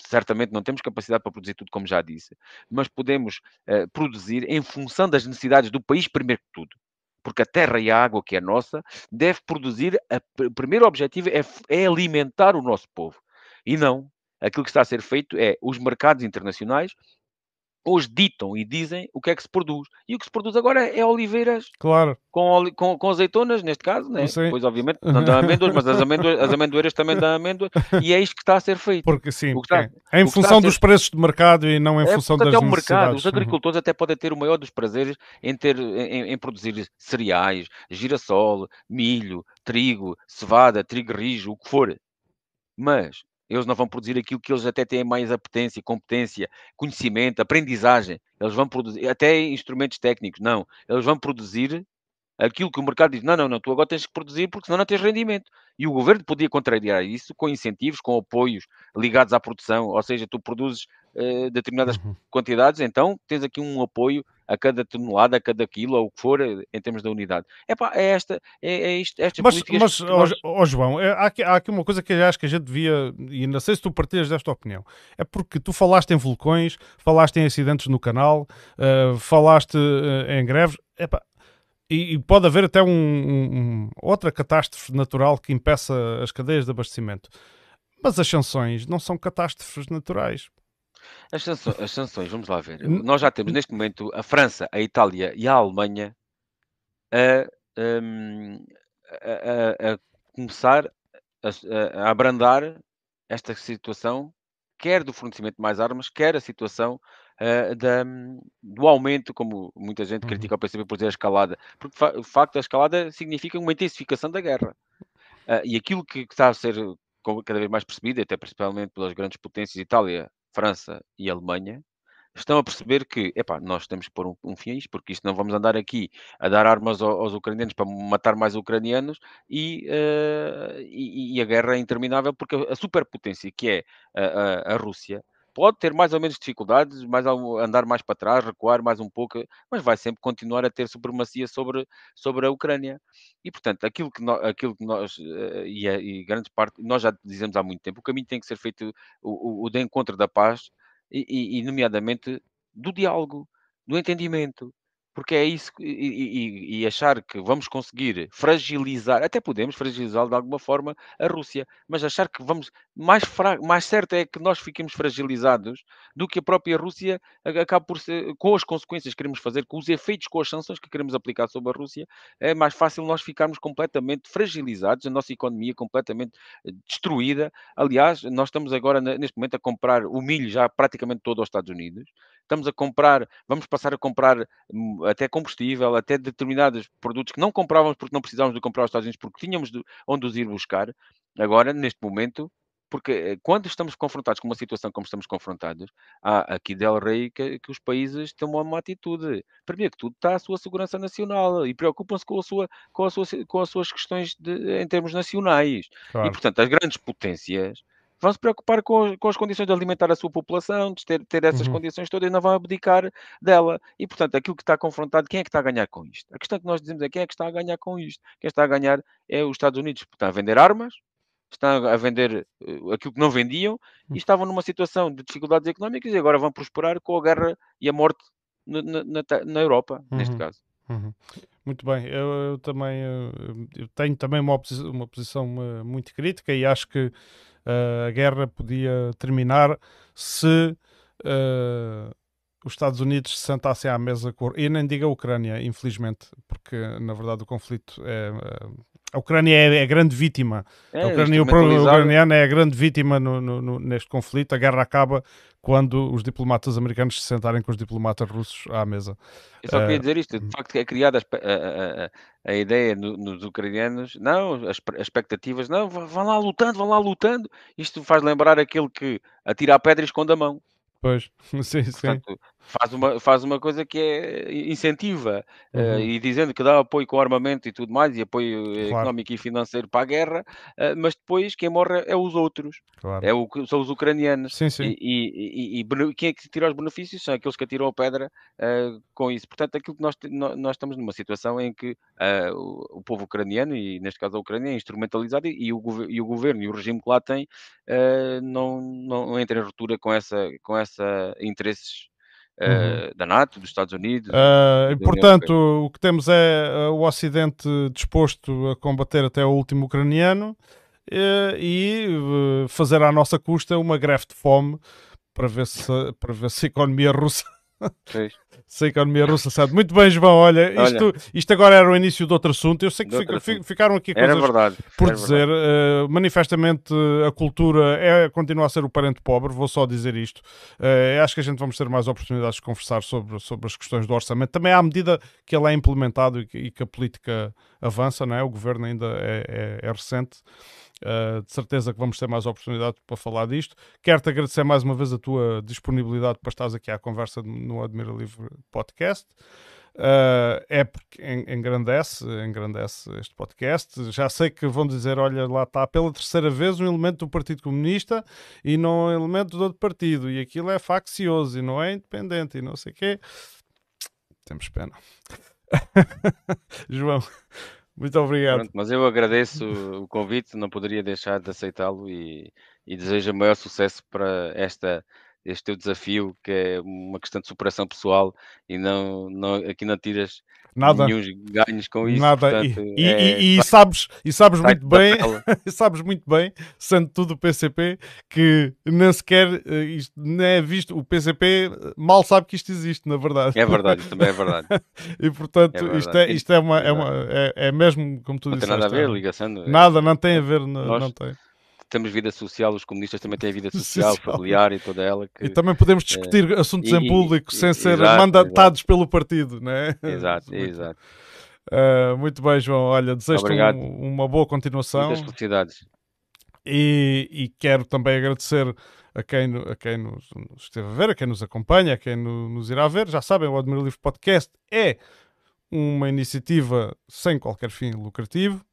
certamente não temos capacidade para produzir tudo, como já disse, mas podemos uh, produzir em função das necessidades do país, primeiro que tudo. Porque a terra e a água que é nossa deve produzir. A, o primeiro objetivo é, é alimentar o nosso povo. E não. Aquilo que está a ser feito é os mercados internacionais hoje ditam e dizem o que é que se produz. E o que se produz agora é oliveiras claro. com, com, com azeitonas, neste caso, né? pois obviamente não dão amêndoas, mas as, amêndoas, as amendoeiras também dão amêndoas, e é isto que está a ser feito. Porque sim, está, é. em função dos ser... preços de mercado e não em é, função das é o mercado. Os agricultores até podem ter o maior dos prazeres em, ter, em, em produzir cereais, girassol, milho, trigo, cevada, trigo rijo, o que for. Mas eles não vão produzir aquilo que eles até têm mais apetência, competência, conhecimento, aprendizagem. Eles vão produzir, até instrumentos técnicos, não. Eles vão produzir aquilo que o mercado diz, não, não, não, tu agora tens que produzir porque senão não tens rendimento. E o governo podia contrariar isso com incentivos, com apoios ligados à produção, ou seja, tu produzes uh, determinadas uhum. quantidades, então tens aqui um apoio a cada tonelada, a cada quilo, ou o que for, eh, em termos da unidade. Epá, é esta, é, é isto, estas mas, Mas, nós... oh, João, é, há, aqui, há aqui uma coisa que eu acho que a gente devia, e não sei se tu partilhas desta opinião, é porque tu falaste em vulcões, falaste em acidentes no canal, uh, falaste uh, em greves, epá, e, e, pode haver até um, um, outra catástrofe natural que impeça as cadeias de abastecimento. Mas as sanções não são catástrofes naturais. As sanções, as sanções, vamos lá ver. Nós já temos neste momento a França, a Itália e a Alemanha a, um, a, a, a começar a, a, abrandar esta situação, quer do fornecimento de mais armas, quer a situação uh, da, do aumento, como muita gente uhum. critica ao PCP por dizer a escalada, porque o facto da escalada significa uma intensificação da guerra. Uh, e aquilo que, que está a ser cada vez mais percebido, até principalmente pelas grandes potências Itália, França e Alemanha, estão a perceber que, epá, nós temos que pôr um, um fim a isto, porque isto não vamos andar aqui a dar armas aos, aos ucranianos para matar mais ucranianos e, uh, e, e, a guerra é interminável, porque a superpotência que é a, a, a Rússia pode ter mais ou menos dificuldades, mais andar mais para trás, recuar mais um pouco, mas vai sempre continuar a ter supremacia sobre, sobre a Ucrânia. E, portanto, aquilo que, nós, aquilo que nós, uh, e, e grande parte, nós já dizemos há muito tempo, o caminho tem que ser feito o, o, o de encontro da paz e, e, nomeadamente, do diálogo, do entendimento. Porque é isso e, e, e, achar que vamos conseguir fragilizar, até podemos fragilizar de alguma forma a Rússia, mas achar que vamos mais, fra, mais certo é que nós fiquemos fragilizados do que a própria Rússia acabe por ser, com as consequências que queremos fazer, com os efeitos, com as sanções que queremos aplicar sobre a Rússia, é mais fácil nós ficarmos completamente fragilizados, a nossa economia completamente eh, destruída. Aliás, nós estamos agora neste momento a comprar o milho já praticamente todo aos Estados Unidos, estamos a comprar, vamos passar a comprar hum, até combustível, até determinados produtos que não comprávamos porque não precisávamos de comprar aos Estados Unidos, porque tínhamos de, onde os ir buscar. Agora, neste momento, porque eh, quando estamos confrontados com uma situação como estamos confrontados, há aqui del rei que, que os países tomam uma atitude. Primeiro que tudo está a sua segurança nacional e preocupam-se com, a sua, com, a sua, com as suas questões de, em termos nacionais. Claro. E, portanto, as grandes potências vão se preocupar com, com, as condições de alimentar a sua população, de ter, ter essas uhum. condições todas e não vão abdicar dela. E, portanto, aquilo que está confrontado, quem é que está a ganhar com isto? A questão que nós dizemos é quem é que está a ganhar com isto? Quem está a ganhar é os Estados Unidos, porque está a vender armas, está a vender uh, aquilo que não vendiam e hum. estavam numa situação de dificuldades económicas e agora vão prosperar com a guerra e a morte na, na, na Europa, uhum. neste caso. Uhum. Muito bem, eu, eu também eu, eu tenho também uma, uma posição muito crítica e acho que uh, a guerra podia terminar se uh, os Estados Unidos se sentassem à mesa com. E nem diga a Ucrânia, infelizmente, porque na verdade o conflito é. Uh, a Ucrânia é, é a grande vítima. É, a Ucrânia, o ucraniano é a grande vítima no, no, no, neste conflito. A guerra acaba quando os diplomatas americanos se sentarem com os diplomatas russos à mesa. Eu só queria uh, dizer isto, de facto é criada a, a, a, a ideia no, nos ucranianos, não, as, as, expectativas, não, vão lá lutando, vão lá lutando. Isto faz lembrar aquele que atira a pedra e esconde a mão. Pois, sim, sim. Portanto, faz uma, faz uma coisa que é incentiva uhum. uh, e dizendo que dá apoio com armamento e tudo mais, e apoio claro. económico e financeiro para a guerra, uh, mas depois quem morre é os outros, claro. é o, são os ucranianos. Sim, sim. E, e, e, e, quem é que tira os benefícios? São aqueles que atiram a pedra uh, com isso. Portanto, aquilo que nós, nós estamos numa situação em que o, o, povo ucraniano, e neste caso a Ucrânia, é instrumentalizado e, o, e o governo e o regime que lá tem não, não entra em ruptura com essa, com essa interesses uhum. uh, da NATO, dos Estados Unidos. Uh, portanto, o que temos é eh, o Ocidente disposto a combater até o último ucraniano uh, e fazer à nossa custa uma greve de fome para ver se, para ver se a economia russa se a economia russa sabe. Muito bem, João. Olha, isto, olha, isto agora era o início de outro assunto. Eu sei que fica, ficaram aqui coisas era verdade, por era dizer. Uh, manifestamente, a cultura é, continua a ser o parente pobre. Vou só dizer isto. Uh, acho que a gente vamos ter mais oportunidades de conversar sobre, sobre as questões do orçamento. Também à medida que ele é implementado e que, e que a política avança, não é? o governo ainda é, é, é recente. Uh, de certeza que vamos ter mais oportunidades para falar disto. Quero-te agradecer mais uma vez a tua disponibilidade para estares aqui à conversa no Admira Livre Podcast. Uh, é porque engrandece, engrandece este podcast. Já sei que vão dizer: olha, lá está pela terceira vez um elemento do Partido Comunista e não um elemento do outro partido, e aquilo é faccioso e não é independente e não sei o quê. Temos pena. João, muito obrigado. Pronto, mas eu agradeço o convite, não poderia deixar de aceitá-lo e, e desejo o maior sucesso para esta este teu desafio, que é uma questão de superação pessoal e não, não aqui não tiras Nada. nenhum ganhos com isso. Nada. Portanto, e, é, e, e, sabes, e sabes muito bem, sabes muito bem, sendo tudo o PCP, que nem sequer eh, isto não é visto, o PCP mal sabe que isto existe, na verdade. É verdade, também é verdade. e portanto, é isto, é, isto é, uma, é, uma é, é mesmo, como tu não disseste. Não tem nada a ver, ligação. Nada, não tem a ver, não, Nós, não tem temos vida social, os comunistas também têm vida social, social. familiar e toda ela. Que, e também podemos discutir é, assuntos e, em público sem ser exato, mandatados exato. pelo partido, não é? Exato, exato. Uh, muito bem, João. Olha, desejo-te um, uma boa continuação. Muitas felicidades. E, e, quero também agradecer a quem, a quem nos, nos, esteve a ver, a quem nos acompanha, a quem no, nos irá ver. Já sabem, o Admiro Livre Podcast é uma iniciativa sem qualquer fim lucrativo.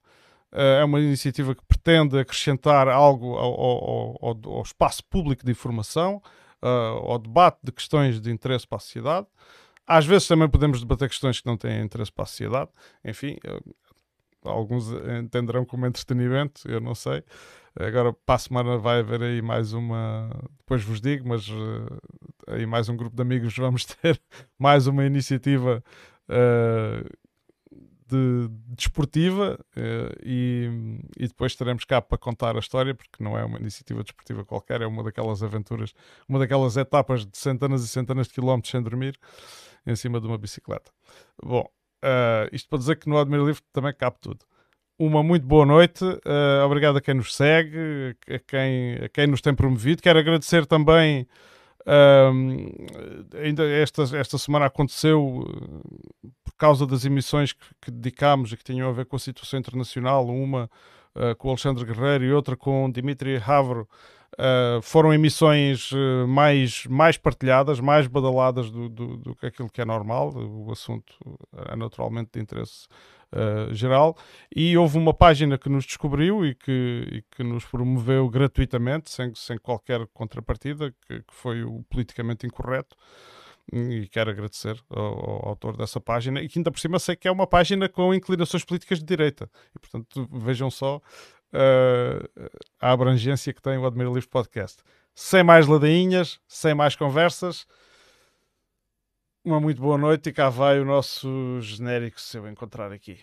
Eh, é uma iniciativa que pretende acrescentar algo ao, ao, ao, ao espaço público de informação, uh, ao debate de questões de interesse para a sociedade. Às vezes também podemos debater questões que não têm interesse para a sociedade. Enfim, uh, alguns entenderão como entretenimento, eu não sei. Agora, para a semana vai haver aí mais uma. Depois vos digo, mas uh, aí mais um grupo de amigos vamos ter mais uma iniciativa uh, de, desportiva uh, e, e, depois estaremos cá para contar a história, porque não é uma iniciativa desportiva qualquer, é uma daquelas aventuras, uma daquelas etapas de centenas e centenas de quilómetros sem dormir em cima de uma bicicleta. Bom, uh, isto para dizer que no Admir Livre também cabe tudo. Uma muito boa noite, uh, obrigado a quem nos segue, a quem, a quem nos tem promovido. Quero agradecer também um, ainda esta, esta semana aconteceu eh, por causa das emissões que, que dedicámos e que tinham a ver com a situação internacional, uma uh, com o Alexandre Guerreiro e outra com Dimitri Havro, uh, foram emissões mais, mais partilhadas, mais badaladas do, do, do, que aquilo que é normal. O assunto é naturalmente de interesse uh, geral, e houve uma página que nos descobriu e que, e que nos promoveu gratuitamente, sem, sem qualquer contrapartida, que, que foi o politicamente incorreto. E quero agradecer ao, ao, autor dessa página e que ainda por cima sei que é uma página com inclinações políticas de direita. E portanto vejam só uh, a abrangência que tem o Admira Livre Podcast. Sem mais ladainhas, sem mais conversas uma muito boa noite e cá vai o nosso genérico se eu encontrar aqui.